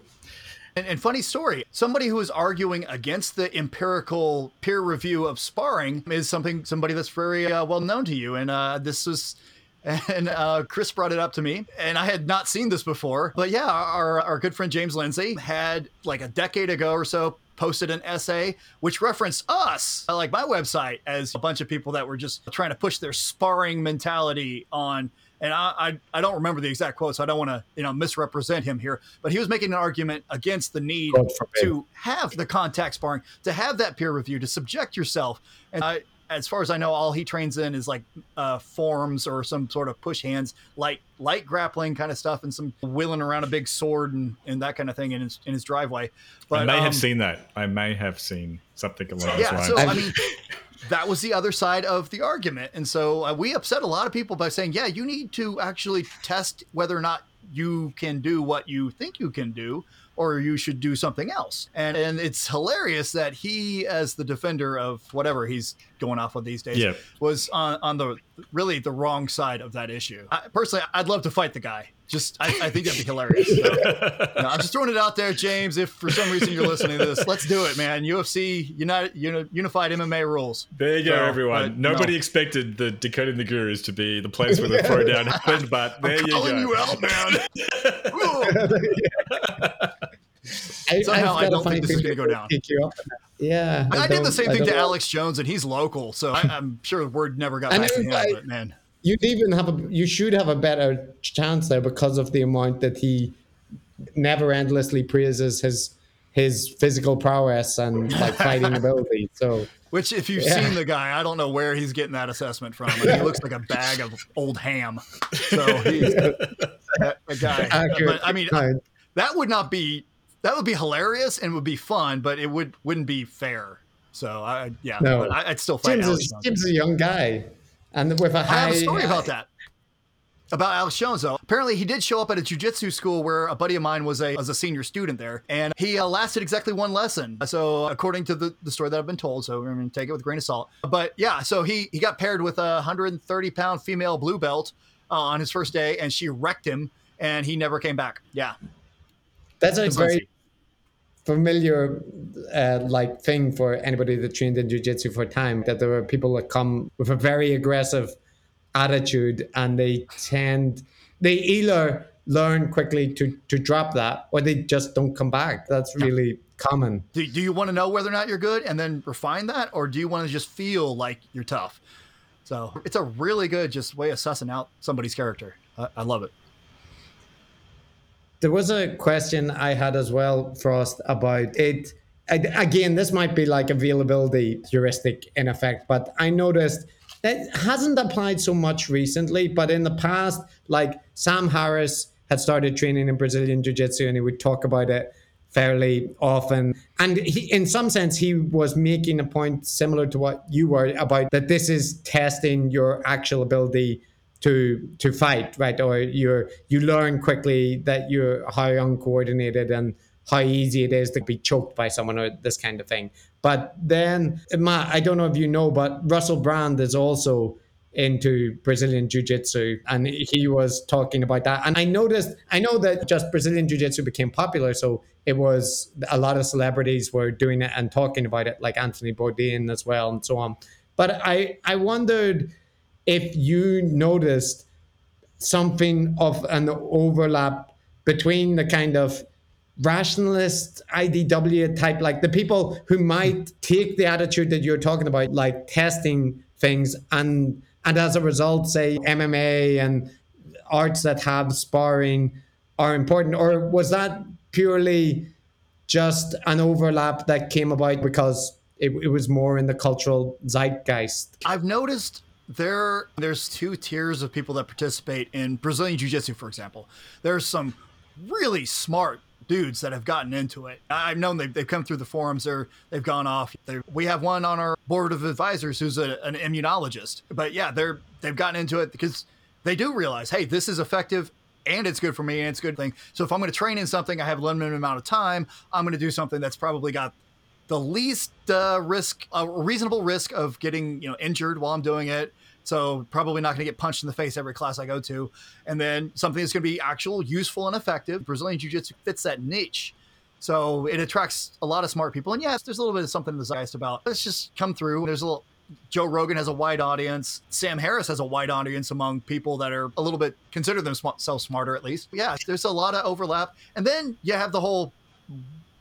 Speaker 3: And, and, funny story, somebody who is arguing against the empirical peer review of sparring is something somebody that's very uh, well known to you. And uh, this was. And uh, Chris brought it up to me, and I had not seen this before. But yeah, our, our good friend James Lindsay had, like a decade ago or so, posted an essay which referenced us, like my website, as a bunch of people that were just trying to push their sparring mentality on and I, I, I don't remember the exact quote, so I don't want to you know misrepresent him here. But he was making an argument against the need to have the contact sparring, to have that peer review, to subject yourself. And I, as far as I know, all he trains in is like uh, forms or some sort of push hands, light light grappling kind of stuff, and some wheeling around a big sword and, and that kind of thing in his in his driveway.
Speaker 1: But I may um, have seen that. I may have seen something along
Speaker 3: yeah,
Speaker 1: those
Speaker 3: lines. So I mean, that was the other side of the argument. And so uh, we upset a lot of people by saying, yeah, you need to actually test whether or not you can do what you think you can do or you should do something else. And and it's hilarious that he, as the defender of whatever he's going off with these days,
Speaker 1: yeah.
Speaker 3: was on, on the really the wrong side of that issue. I, personally, I'd love to fight the guy. Just I, I think that'd be hilarious. So, you know, I'm just throwing it out there, James. If for some reason you're listening to this, let's do it, man. UFC United Unified MMA rules.
Speaker 1: There you go, everyone. But, Nobody no. expected the decoding the gurus to be the place where the throwdown happened, but there
Speaker 3: I'm
Speaker 1: you go.
Speaker 3: you out, man. I, Somehow I don't think this is going to go down.
Speaker 2: Yeah,
Speaker 3: I, I did the same thing to Alex Jones, and he's local, so I, am sure the word never got back to him. But man,
Speaker 2: you'd even have a, you should have a better chance there because of the amount that he never endlessly praises his his physical prowess and like fighting ability. So,
Speaker 3: which if you've yeah. seen the guy, I don't know where he's getting that assessment from. he looks like a bag of old ham. So he's a, guy. Accurate. But, I mean, that would not be that would be hilarious and would be fun, but it would wouldn't be fair. So I yeah, no. I, would still fight.
Speaker 2: Jim's, a, Jim's a young guy, and with a high.
Speaker 3: I have a story about that. About Alex Jones, though. Apparently, he did show up at a jujitsu school where a buddy of mine was a was a senior student there, and he uh, lasted exactly one lesson. So, according to the, the story that I've been told, so I'm going to take it with a grain of salt. But yeah, so he he got paired with a 130 pound female blue belt uh, on his first day, and she wrecked him, and he never came back. Yeah,
Speaker 2: that's a very familiar uh, like thing for anybody that trained in jiu-jitsu for time that there are people that come with a very aggressive attitude and they tend they either learn quickly to to drop that or they just don't come back that's really common
Speaker 3: Do, do you want to know whether or not you're good and then refine that, or do you want to just feel like you're tough? So it's a really good just way of sussing out somebody's character. I, I love it.
Speaker 2: There was a question I had as well, Phrost, about it. Again, this might be like availability heuristic in effect, but I noticed it hasn't applied so much recently. But in the past, like Sam Harris had started training in Brazilian Jiu Jitsu and he would talk about it fairly often. And he, in some sense, he was making a point similar to what you were about that this is testing your actual ability to to fight, right? Or you're you learn quickly that you're how uncoordinated and how easy it is to be choked by someone or this kind of thing. But then, Matt, I don't know if you know, but Russell Brand is also into Brazilian Jiu Jitsu and he was talking about that. And I noticed, I know that just Brazilian Jiu Jitsu became popular. So it was a lot of celebrities were doing it and talking about it, like Anthony Bourdain as well, and so on. But I, I wondered if you noticed something of an overlap between the kind of rationalist IDW type, like the people who might take the attitude that you're talking about, like testing things, and and as a result, say MMA and arts that have sparring are important, or was that purely just an overlap that came about because it, it was more in the cultural zeitgeist?
Speaker 3: I've noticed there there's two tiers of people that participate in Brazilian Jiu-Jitsu, for example. There's some really smart dudes that have gotten into it. I've known they've, they've come through the forums. They're they've gone off. They're, we have one on our board of advisors who's a, an immunologist. But yeah, they're they've gotten into it because they do realize, hey, this is effective and it's good for me and it's a good thing. So if I'm going to train in something, I have a limited amount of time. I'm going to do something that's probably got the least uh, risk, a reasonable risk of getting you know injured while I'm doing it. So probably not going to get punched in the face every class I go to, and then something that's going to be actual, useful, and effective. Brazilian Jiu-Jitsu fits that niche, so it attracts a lot of smart people. And yes, there's a little bit of something in the zeitgeist about let's just come through. There's a little. Joe Rogan has a wide audience. Sam Harris has a wide audience among people that are a little bit consider themselves smarter, at least. Yeah, there's a lot of overlap. And then you have the whole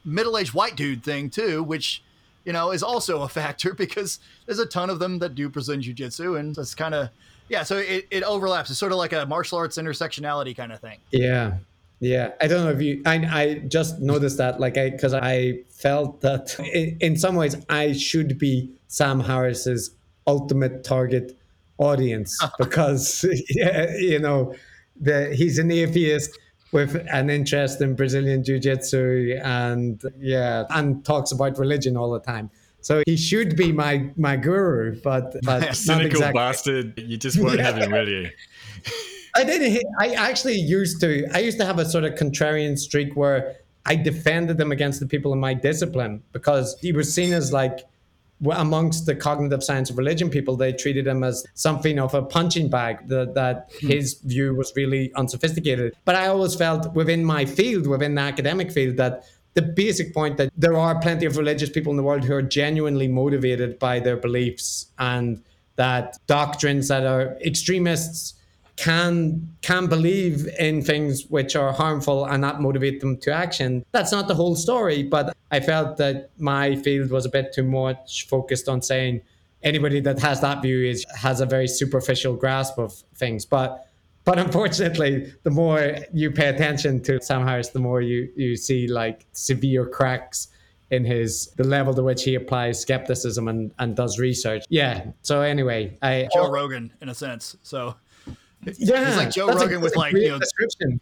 Speaker 3: middle-aged white dude thing too, which you know is also a factor because there's a ton of them that do Brazilian jiu-jitsu, and it's kind of yeah. So it, it overlaps. It's sort of like a martial arts intersectionality kind of thing.
Speaker 2: Yeah. Yeah, I don't know if you. I I just noticed that, like, I because I felt that in, in some ways I should be Sam Harris's ultimate target audience because yeah, you know, the he's an atheist with an interest in Brazilian jiu-jitsu and yeah, and talks about religion all the time. So he should be my my guru, but but not
Speaker 1: Cynical
Speaker 2: exactly.
Speaker 1: bastard. You just won't have him, will you?
Speaker 2: I didn't. I actually used to. I used to have a sort of contrarian streak where I defended him against the people in my discipline because he was seen as like amongst the cognitive science of religion people. They treated him as something of a punching bag. That that his view was really unsophisticated. But I always felt within my field, within the academic field, that the basic point that there are plenty of religious people in the world who are genuinely motivated by their beliefs and that doctrines that are extremists can can believe in things which are harmful and not motivate them to action. That's not the whole story, but I felt that my field was a bit too much focused on saying anybody that has that view is has a very superficial grasp of things. But but unfortunately, the more you pay attention to Sam Harris, the more you you see like severe cracks in his the level to which he applies skepticism and, and does research. Yeah. So anyway, I
Speaker 3: Joe Rogan in a sense. So
Speaker 2: yeah,
Speaker 3: he's like Joe
Speaker 2: that's a-
Speaker 3: Rogan with like you know
Speaker 2: description.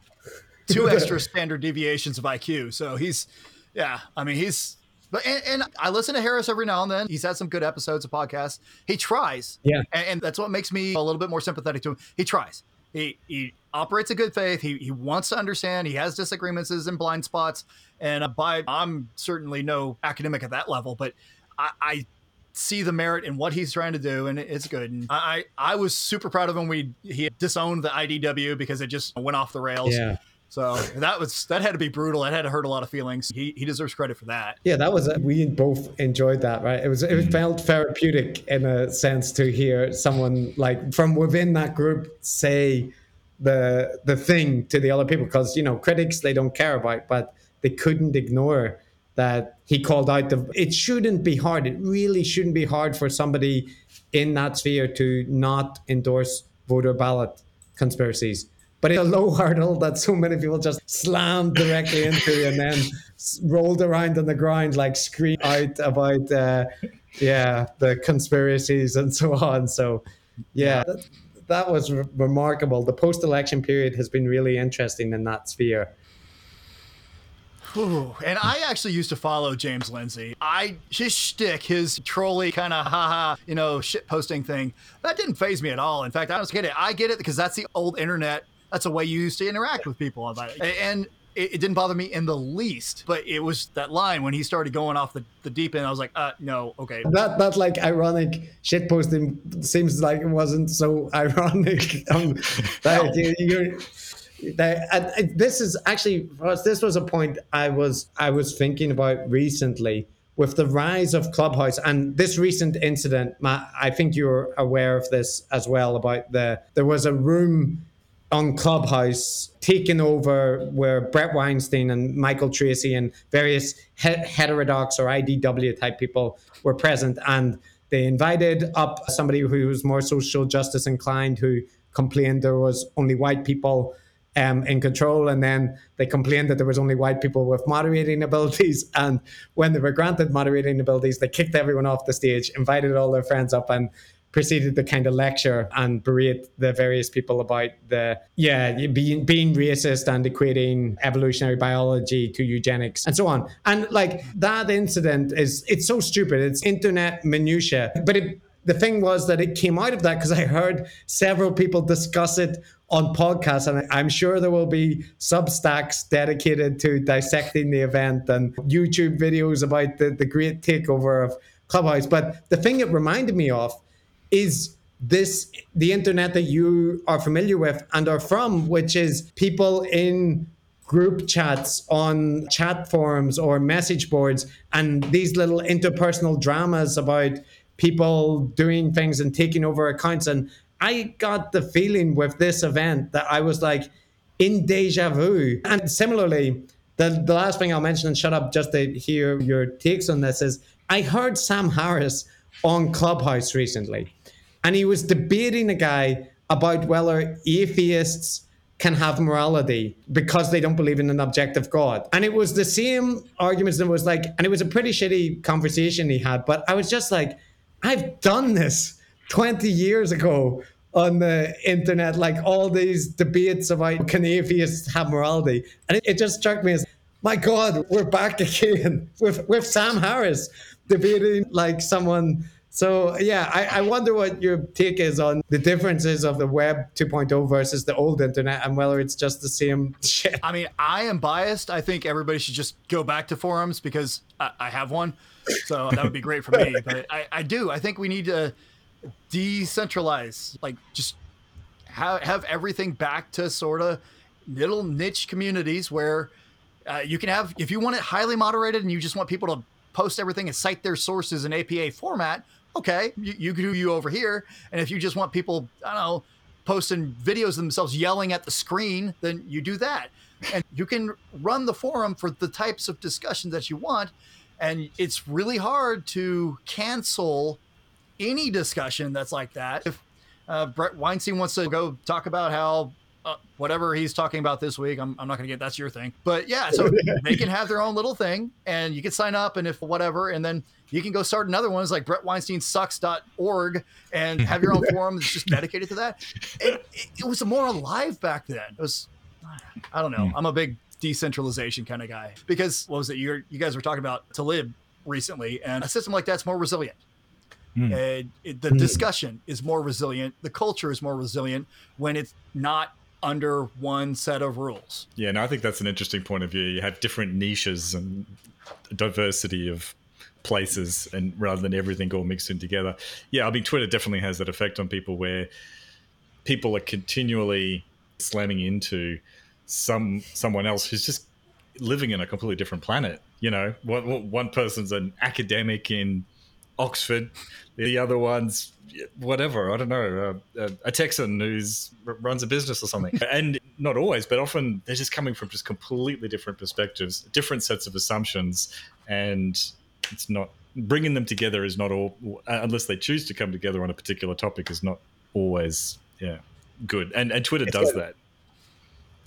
Speaker 3: two extra standard deviations of IQ. So he's, yeah, I mean, he's, but, and, and I listen to Harris every now and then. He's had some good episodes of podcasts. He tries.
Speaker 2: Yeah.
Speaker 3: And, and that's what makes me a little bit more sympathetic to him. He tries. He, he operates a good faith. He, he wants to understand. He has disagreements and blind spots. And by, I'm certainly no academic at that level, but I, I see the merit in what he's trying to do, and it's good. And I, I I was super proud of him. We he disowned the IDW because it just went off the rails.
Speaker 2: Yeah.
Speaker 3: So that was that had to be brutal. That had to hurt a lot of feelings. He he deserves credit for that.
Speaker 2: Yeah, that was we both enjoyed that, right? It was it mm. felt therapeutic in a sense to hear someone like from within that group say the the thing to the other people because you know critics they don't care about, but they couldn't ignore that he called out the. It shouldn't be hard. It really shouldn't be hard for somebody in that sphere to not endorse voter ballot conspiracies but it's a low hurdle that so many people just slammed directly into and then rolled around on the ground like scream out about uh, yeah the conspiracies and so on so yeah that, that was re- remarkable the post-election period has been really interesting in that sphere
Speaker 3: Ooh, and I actually used to follow James Lindsay. I his shtick, his trolly kind of haha, you know, shit posting thing, that didn't faze me at all. In fact, I don't get it. I get it because that's the old internet that's a way you used to interact with people about it. And it, it, didn't bother me in the least. But it was that line when he started going off the, the deep end. I was like, uh, no, okay.
Speaker 2: That that like ironic shit posting seems like it wasn't so ironic. Um, like you, you're. That, this is actually this was a point I was I was thinking about recently with the rise of Clubhouse and this recent incident. Matt, I think you're aware of this as well. About the there was a room on Clubhouse taken over where Bret Weinstein and Michael Tracey and various he- heterodox or IDW type people were present. And they invited up somebody who was more social justice inclined, who complained there was only white people um, in control. And then they complained that there was only white people with moderating abilities. And when they were granted moderating abilities, they kicked everyone off the stage, invited all their friends up and proceeded to kind of lecture and berate the various people about the yeah being being racist and equating evolutionary biology to eugenics and so on and like that incident is it's so stupid it's internet minutia but it the thing was that it came out of that because I heard several people discuss it on podcasts, and I'm sure there will be substacks dedicated to dissecting the event and YouTube videos about the, the great takeover of Clubhouse. But the thing it reminded me of is this the internet that you are familiar with and are from, which is people in group chats on chat forums or message boards and these little interpersonal dramas about people doing things and taking over accounts. And I got the feeling with this event that I was like in deja vu. And similarly, the, the last thing I'll mention and shut up just to hear your takes on this is I heard Sam Harris on Clubhouse recently and he was debating a guy about whether atheists can have morality because they don't believe in an objective God. And it was the same arguments that was like, and it was a pretty shitty conversation he had, but I was just like, I've done this 20 years ago on the internet, like all these debates about can atheists. And it, it just struck me as, my God, we're back again with, with Sam Harris debating like someone so yeah, I, I wonder what your take is on the differences of the web 2.0 versus the old internet and whether it's just the same shit.
Speaker 3: I mean, I am biased. I think everybody should just go back to forums because I, I have one. So that would be great for me. But I, I do. I think we need to decentralize, like just have, have everything back to sort of little niche communities where uh, you can have, if you want it highly moderated and you just want people to post everything and cite their sources in APA format, okay, you, do you over here. And if you just want people, I don't know, posting videos of themselves yelling at the screen, then you do that. And you can run the forum for the types of discussions that you want. And it's really hard to cancel any discussion that's like that. If uh, Bret Weinstein wants to go talk about how uh, whatever he's talking about this week. I'm, I'm not going to get that's your thing. But yeah, so they can have their own little thing and you can sign up and if whatever, and then you can go start another one. It's like BretWeinsteinSucks.org and have your own forum that's just dedicated to that. It, it, it, was more alive back then. It was, I don't know. Hmm. I'm a big decentralization kind of guy because what was it? You you guys were talking about Taleb recently, and a system like that's more resilient. Mm. And it, the mm. discussion is more resilient. The culture is more resilient when it's not under one set of rules.
Speaker 1: Yeah, and no, I think that's an interesting point of view. You have different niches and diversity of places and rather than everything all mixed in together. Yeah, I mean Twitter definitely has that effect on people where people are continually slamming into some someone else who's just living in a completely different planet. You know, one, one person's an academic in Oxford, the other one's whatever. I don't know, uh, a Texan who's runs a business or something. and not always, but often they're just coming from just completely different perspectives, different sets of assumptions, and it's not bringing them together is not all unless they choose to come together on a particular topic is not always yeah good. And and Twitter it's does got, that.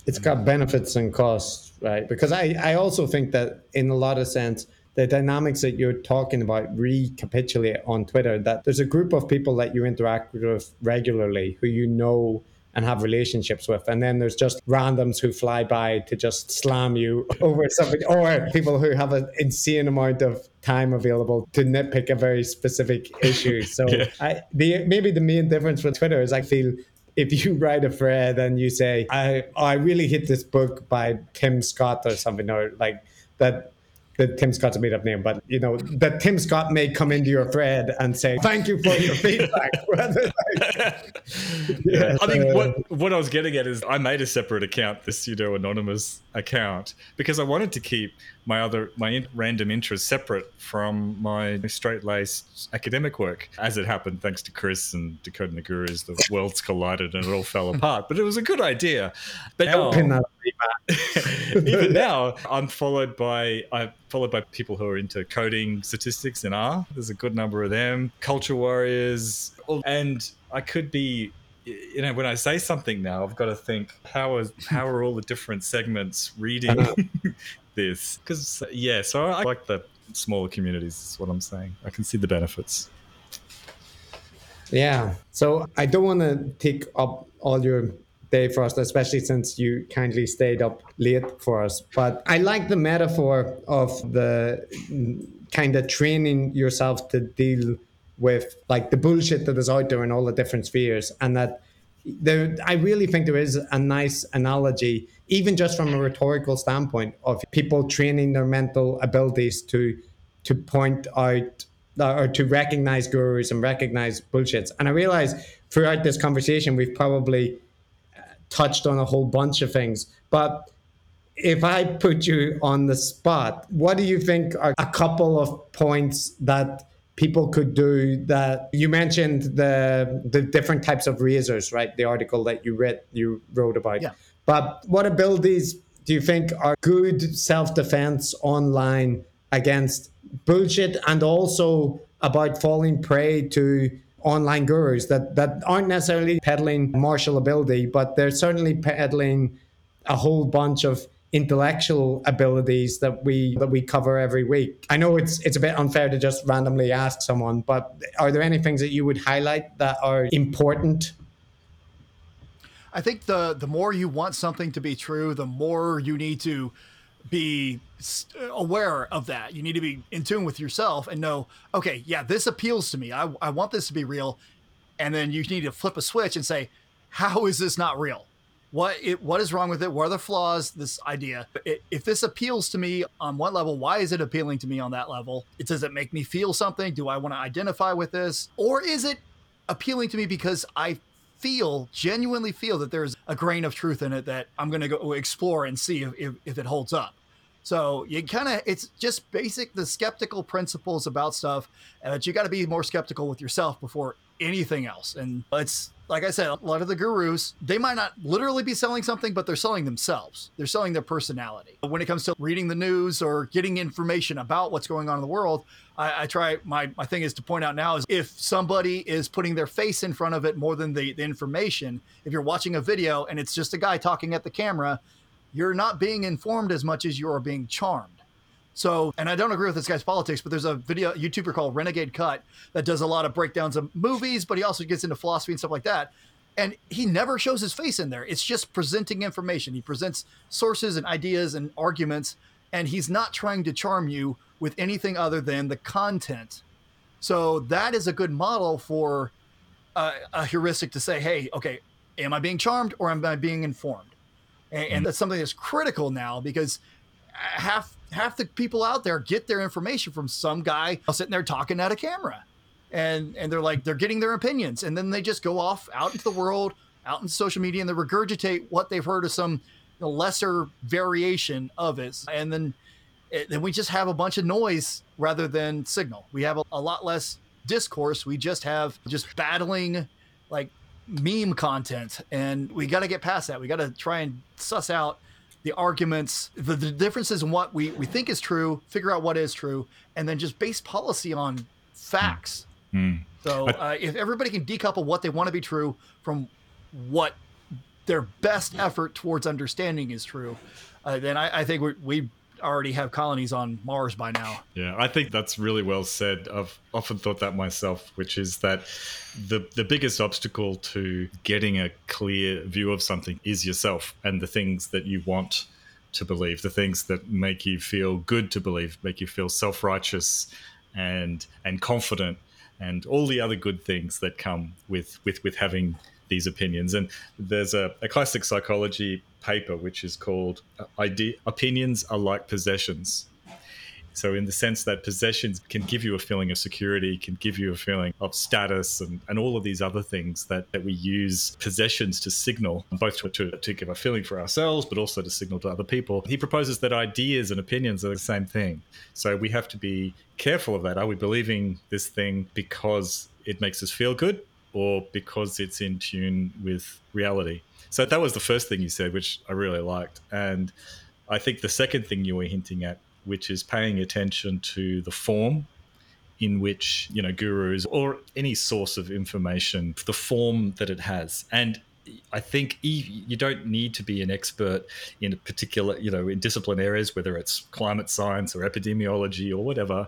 Speaker 2: It's got benefits and costs, right? Because I I also think that in a lot of sense the dynamics that you're talking about recapitulate on Twitter that there's a group of people that you interact with regularly who you know and have relationships with. And then there's just randoms who fly by to just slam you over something, or people who have an insane amount of time available to nitpick a very specific issue. So yeah. I, the, maybe the main difference with Twitter is I feel if you write a thread and you say, I, I really hit this book by Tim Scott or something, or like that that Tim Scott's a made up name, but you know that Tim Scott may come into your thread and say thank you for your feedback.
Speaker 1: yeah, I think what uh, what I was getting at is I made a separate account, this pseudo anonymous account, because I wanted to keep my other my in, random interests separate from my straight laced academic work. As it happened, thanks to Chris and Decoding the Gurus, the worlds collided and it all fell apart. But it was a good idea. But now, even now, I'm followed by I followed by people who are into coding statistics and R. There's a good number of them. Culture warriors, and I could be you know when i say something now i've got to think how is how are all the different segments reading this because yeah so i like the smaller communities is what i'm saying i can see the benefits
Speaker 2: yeah so i don't want to take up all your day for us especially since you kindly stayed up late for us. But i like the metaphor of the kind of training yourself to deal with like the bullshit that is out there in all the different spheres and that there i really think there is a nice analogy even just from a rhetorical standpoint of people training their mental abilities to to point out or to recognize gurus and recognize bullshits. And i realize throughout this conversation we've probably uh, touched on a whole bunch of things. But if I put you on the spot, what do you think are a couple of points that people could do that you mentioned the the different types of razors right? The article that you read you wrote about. Yeah. but what abilities do you think are good self-defense online against bullshit and also about falling prey to online gurus that that aren't necessarily peddling martial ability but they're certainly peddling a whole bunch of intellectual abilities that we that we cover every week. I know it's it's a bit unfair to just randomly ask someone, but are there any things that you would highlight that are important?
Speaker 3: I think the the more you want something to be true, the more you need to be uh, aware of that. You need to be in tune with yourself and know, okay, yeah, this appeals to me. I, I want this to be real. And then you need to flip a switch and say, how is this not real? what it, what is wrong with it? What are the flaws? This idea. if this appeals to me on one level, why is it appealing to me on that level? It does it make me feel something? Do I want to identify with this, or is it appealing to me because I feel genuinely feel that there's a grain of truth in it that I'm going to go explore and see if, if, if it holds up. So you kind of it's just basic the skeptical principles about stuff, uh, and that you got to be more skeptical with yourself before anything else. And it's like I said, a lot of the gurus, they might not literally be selling something, but they're selling themselves. They're selling their personality. When it comes to reading the news or getting information about what's going on in the world, I, I try my, my thing is to point out now is if somebody is putting their face in front of it more than the, the information, if you're watching a video and it's just a guy talking at the camera, you're not being informed as much as you are being charmed. So, and I don't agree with this guy's politics, but there's a video YouTuber called Renegade Cut that does a lot of breakdowns of movies, but he also gets into philosophy and stuff like that. And he never shows his face in there. It's just presenting information. He presents sources and ideas and arguments, and he's not trying to charm you with anything other than the content. So that is a good model for a, a heuristic to say, hey, okay, am I being charmed or am I being informed? And, and mm-hmm. that's something that's critical now because half half the people out there get their information from some guy sitting there talking at a camera. And and they're like they're getting their opinions and then they just go off out into the world, out into social media and they regurgitate what they've heard of some lesser variation of it, and then it, then we just have a bunch of noise rather than signal. We have a, a lot less discourse. We just have just battling like meme content, and we got to get past that. We got to try and suss out the arguments, the, the differences in what we, we think is true, figure out what is true, and then just base policy on facts.
Speaker 1: Mm.
Speaker 3: So uh, if everybody can decouple what they want to be true from what their best effort towards understanding is true, uh, then I, I think we, we already have colonies on Mars by now.
Speaker 1: Yeah, I think that's really well said. I've often thought that myself, which is that the the biggest obstacle to getting a clear view of something is yourself and the things that you want to believe, the things that make you feel good to believe, make you feel self-righteous and and confident and all the other good things that come with with with having these opinions. And there's a, a classic psychology paper which is called uh, Idea, Opinions Are Like Possessions. So, in the sense that possessions can give you a feeling of security, can give you a feeling of status, and, and all of these other things that, that we use possessions to signal, both to, to, to give a feeling for ourselves, but also to signal to other people. He proposes that ideas and opinions are the same thing. So, we have to be careful of that. Are we believing this thing because it makes us feel good or because it's in tune with reality? So, that was the first thing you said, which I really liked. And I think the second thing you were hinting at which is paying attention to the form in which you know gurus or any source of information the form that it has and I think you don't need to be an expert in a particular, you know, in discipline areas, whether it's climate science or epidemiology or whatever.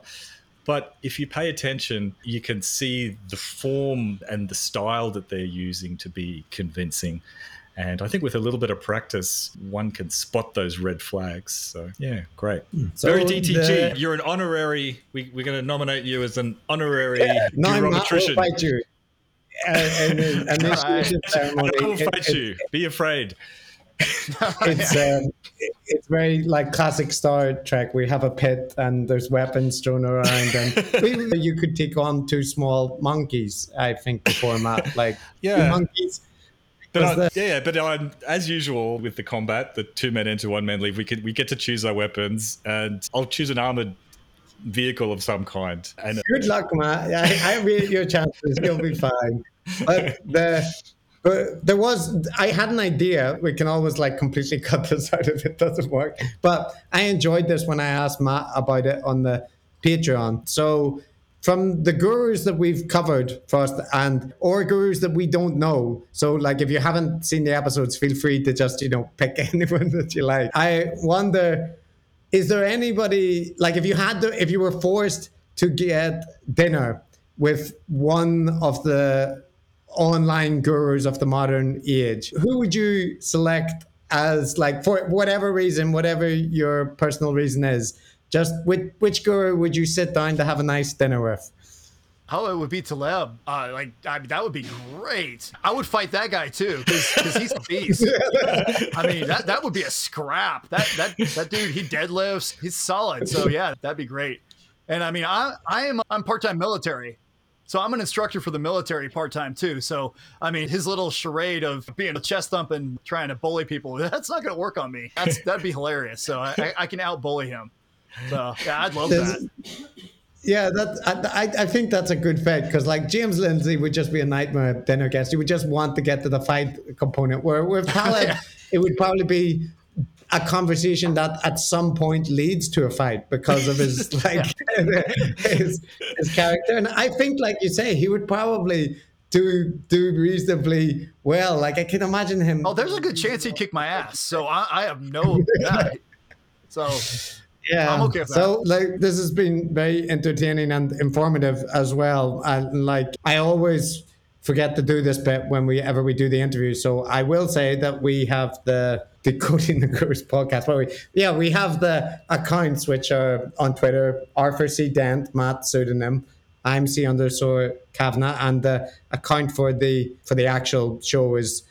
Speaker 1: But if you pay attention, you can see the form and the style that they're using to be convincing. And I think with a little bit of practice, one can spot those red flags. So, yeah, great. Hmm. So Very DTG. The... You're an honorary, we, are going to nominate you as an honorary yeah,
Speaker 2: no, I'm not, I'll fight you. And, and, and
Speaker 1: right. ceremony, I will fight it, you. It, Be afraid.
Speaker 2: it's um, it's very like classic Star Trek. We have a pit and there's weapons thrown around, and you could take on two small monkeys. I think before Matt, like
Speaker 1: yeah,
Speaker 2: monkeys
Speaker 1: but I, yeah, but I, as usual with the combat, the two men enter, one man leave. We can we get to choose our weapons, and I'll choose an armored vehicle of some kind. And
Speaker 2: good luck, man. I, I rate your chances. You'll be fine. But the but there was I had an idea. We can always like completely cut this out if it doesn't work. But I enjoyed this when I asked Matt about it on the Patreon. So from the gurus that we've covered first and or gurus that we don't know so like if you haven't seen the episodes feel free to just you know pick anyone that you like i wonder is there anybody like if you had to if you were forced to get dinner with one of the online gurus of the modern age who would you select as like for whatever reason whatever your personal reason is just with which guru would you sit down to have a nice dinner with?
Speaker 3: Oh, it would be Taleb. Uh, like I mean, that would be great. I would fight that guy too because he's a beast. I mean, that, that would be a scrap. That that that dude, he deadlifts. He's solid. So yeah, that'd be great. And I mean, I I am I'm part time military, so I'm an instructor for the military part time too. So I mean, his little charade of being a chest thump and trying to bully people, that's not going to work on me. That's that'd be hilarious. So I, I can out bully him. So yeah, I'd love that.
Speaker 2: Yeah, that I, I think that's a good fit because like James Lindsay would just be a nightmare dinner guest. He would just want to get to the fight component. Where with Taleb, yeah. it would probably be a conversation that at some point leads to a fight because of his like his, his character. And I think, like you say, he would probably do do reasonably well. Like I can imagine him.
Speaker 3: Oh, there's a good chance he'd kick my ass. So I, I have no. so
Speaker 2: yeah i'm okay so like this has been very entertaining and informative as well and like i always forget to do this bit when we ever we do the interview so i will say that we have the decoding the gurus podcast but we yeah we have the accounts which are on twitter arthur c dent matt pseudonym i'm c underscore kavanagh and the account for the for the actual show is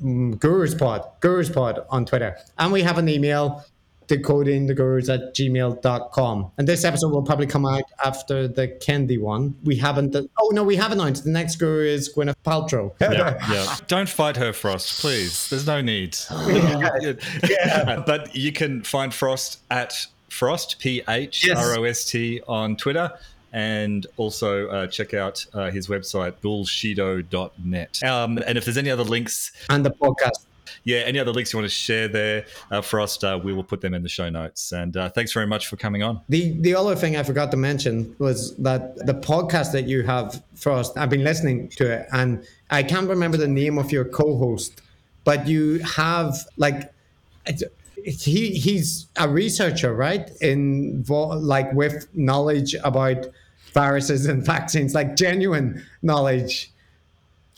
Speaker 2: mm, Gurus Pod, Gurus Pod on Twitter. And we have an email decodingthegurus at gmail.com. And this episode will probably come out after the Candy one. We haven't, oh no, we have announced the next guru is Gwyneth Paltrow.
Speaker 1: yeah, yeah. Don't fight her, Phrost, please. There's no need. yeah. But you can find Phrost at Phrost, P H R O S T, on Twitter. And also uh, check out uh, his website, bullshido.net. Um, and if there's any other links.
Speaker 2: And the podcast
Speaker 1: yeah, any other links you want to share there uh, for us, uh, we will put them in the show notes. And uh, thanks very much for coming on.
Speaker 2: The the other thing I forgot to mention was that the podcast that you have, Phrost, I've been listening to it, and I can't remember the name of your co-host, but you have like. He he's a researcher, right? In like with knowledge about viruses and vaccines, like genuine knowledge.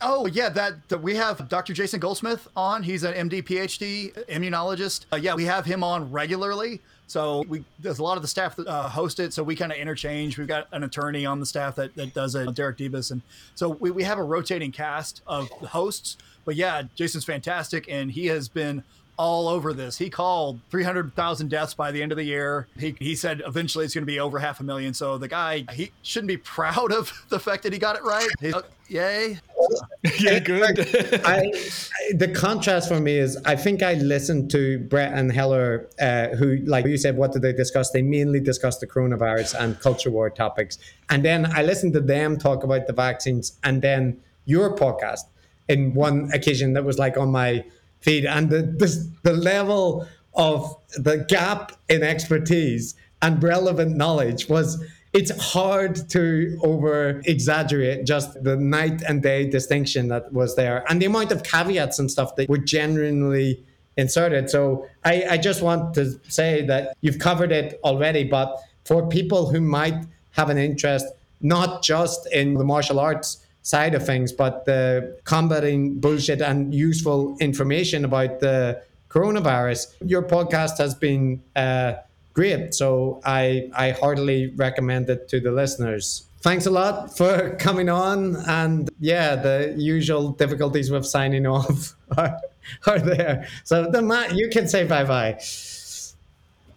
Speaker 3: Oh yeah, that, that, we have Dr. Jason Goldsmith on. He's an MD, PhD immunologist. Uh, yeah, we have him on regularly. So we there's a lot of the staff that uh, host it. So we kind of interchange. We've got an attorney on the staff that, that does it, Derek Debus, and so we, we have a rotating cast of hosts. But yeah, Jason's fantastic, and he has been all over this. He called 300,000 deaths by the end of the year. He, he said eventually it's going to be over half a million. So the guy, he shouldn't be proud of the fact that he got it right. He's, yay.
Speaker 1: yeah, good.
Speaker 2: I, I, the contrast for me is I think I listened to Bret and Heather, uh, who, like you said, what did they discuss? They mainly discussed the coronavirus and culture war topics. And then I listened to them talk about the vaccines and then your podcast in one occasion that was like on my and the, the, the level of the gap in expertise and relevant knowledge was it's hard to over exaggerate just the night and day distinction that was there and the amount of caveats and stuff that were genuinely inserted. So I, I just want to say that you've covered it already, but for people who might have an interest, not just in the martial arts side of things, but the combating bullshit and useful information about the coronavirus. Your podcast has been uh, great, so I I heartily recommend it to the listeners. Thanks a lot for coming on, and yeah, the usual difficulties with signing off are, are there. So the you can say bye bye.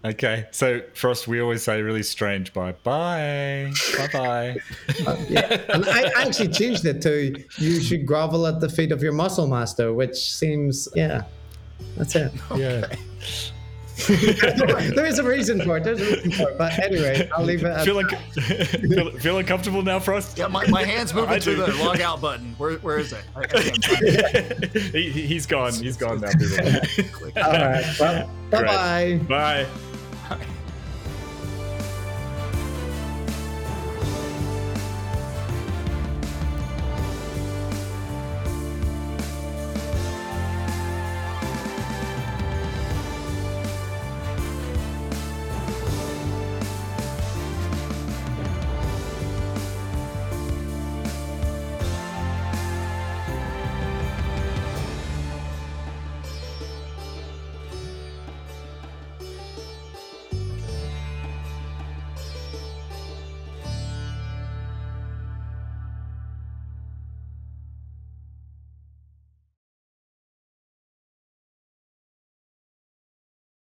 Speaker 1: Okay, so for us, we always say really strange bye bye, bye bye.
Speaker 2: uh, yeah. And I actually changed it to you should grovel at the feet of your muscle master, which seems, yeah, that's it.
Speaker 1: Okay. Yeah.
Speaker 2: there is a reason for it. There's a reason for it. But anyway, I'll leave it.
Speaker 1: Feel like feel, feeling comfortable now, Phrost?
Speaker 3: Yeah, my, my hands moving to the log out button. Where where is it? I,
Speaker 1: he, he's gone. He's gone now.
Speaker 2: All right. Well, bye bye.
Speaker 1: Bye.
Speaker 3: Bye.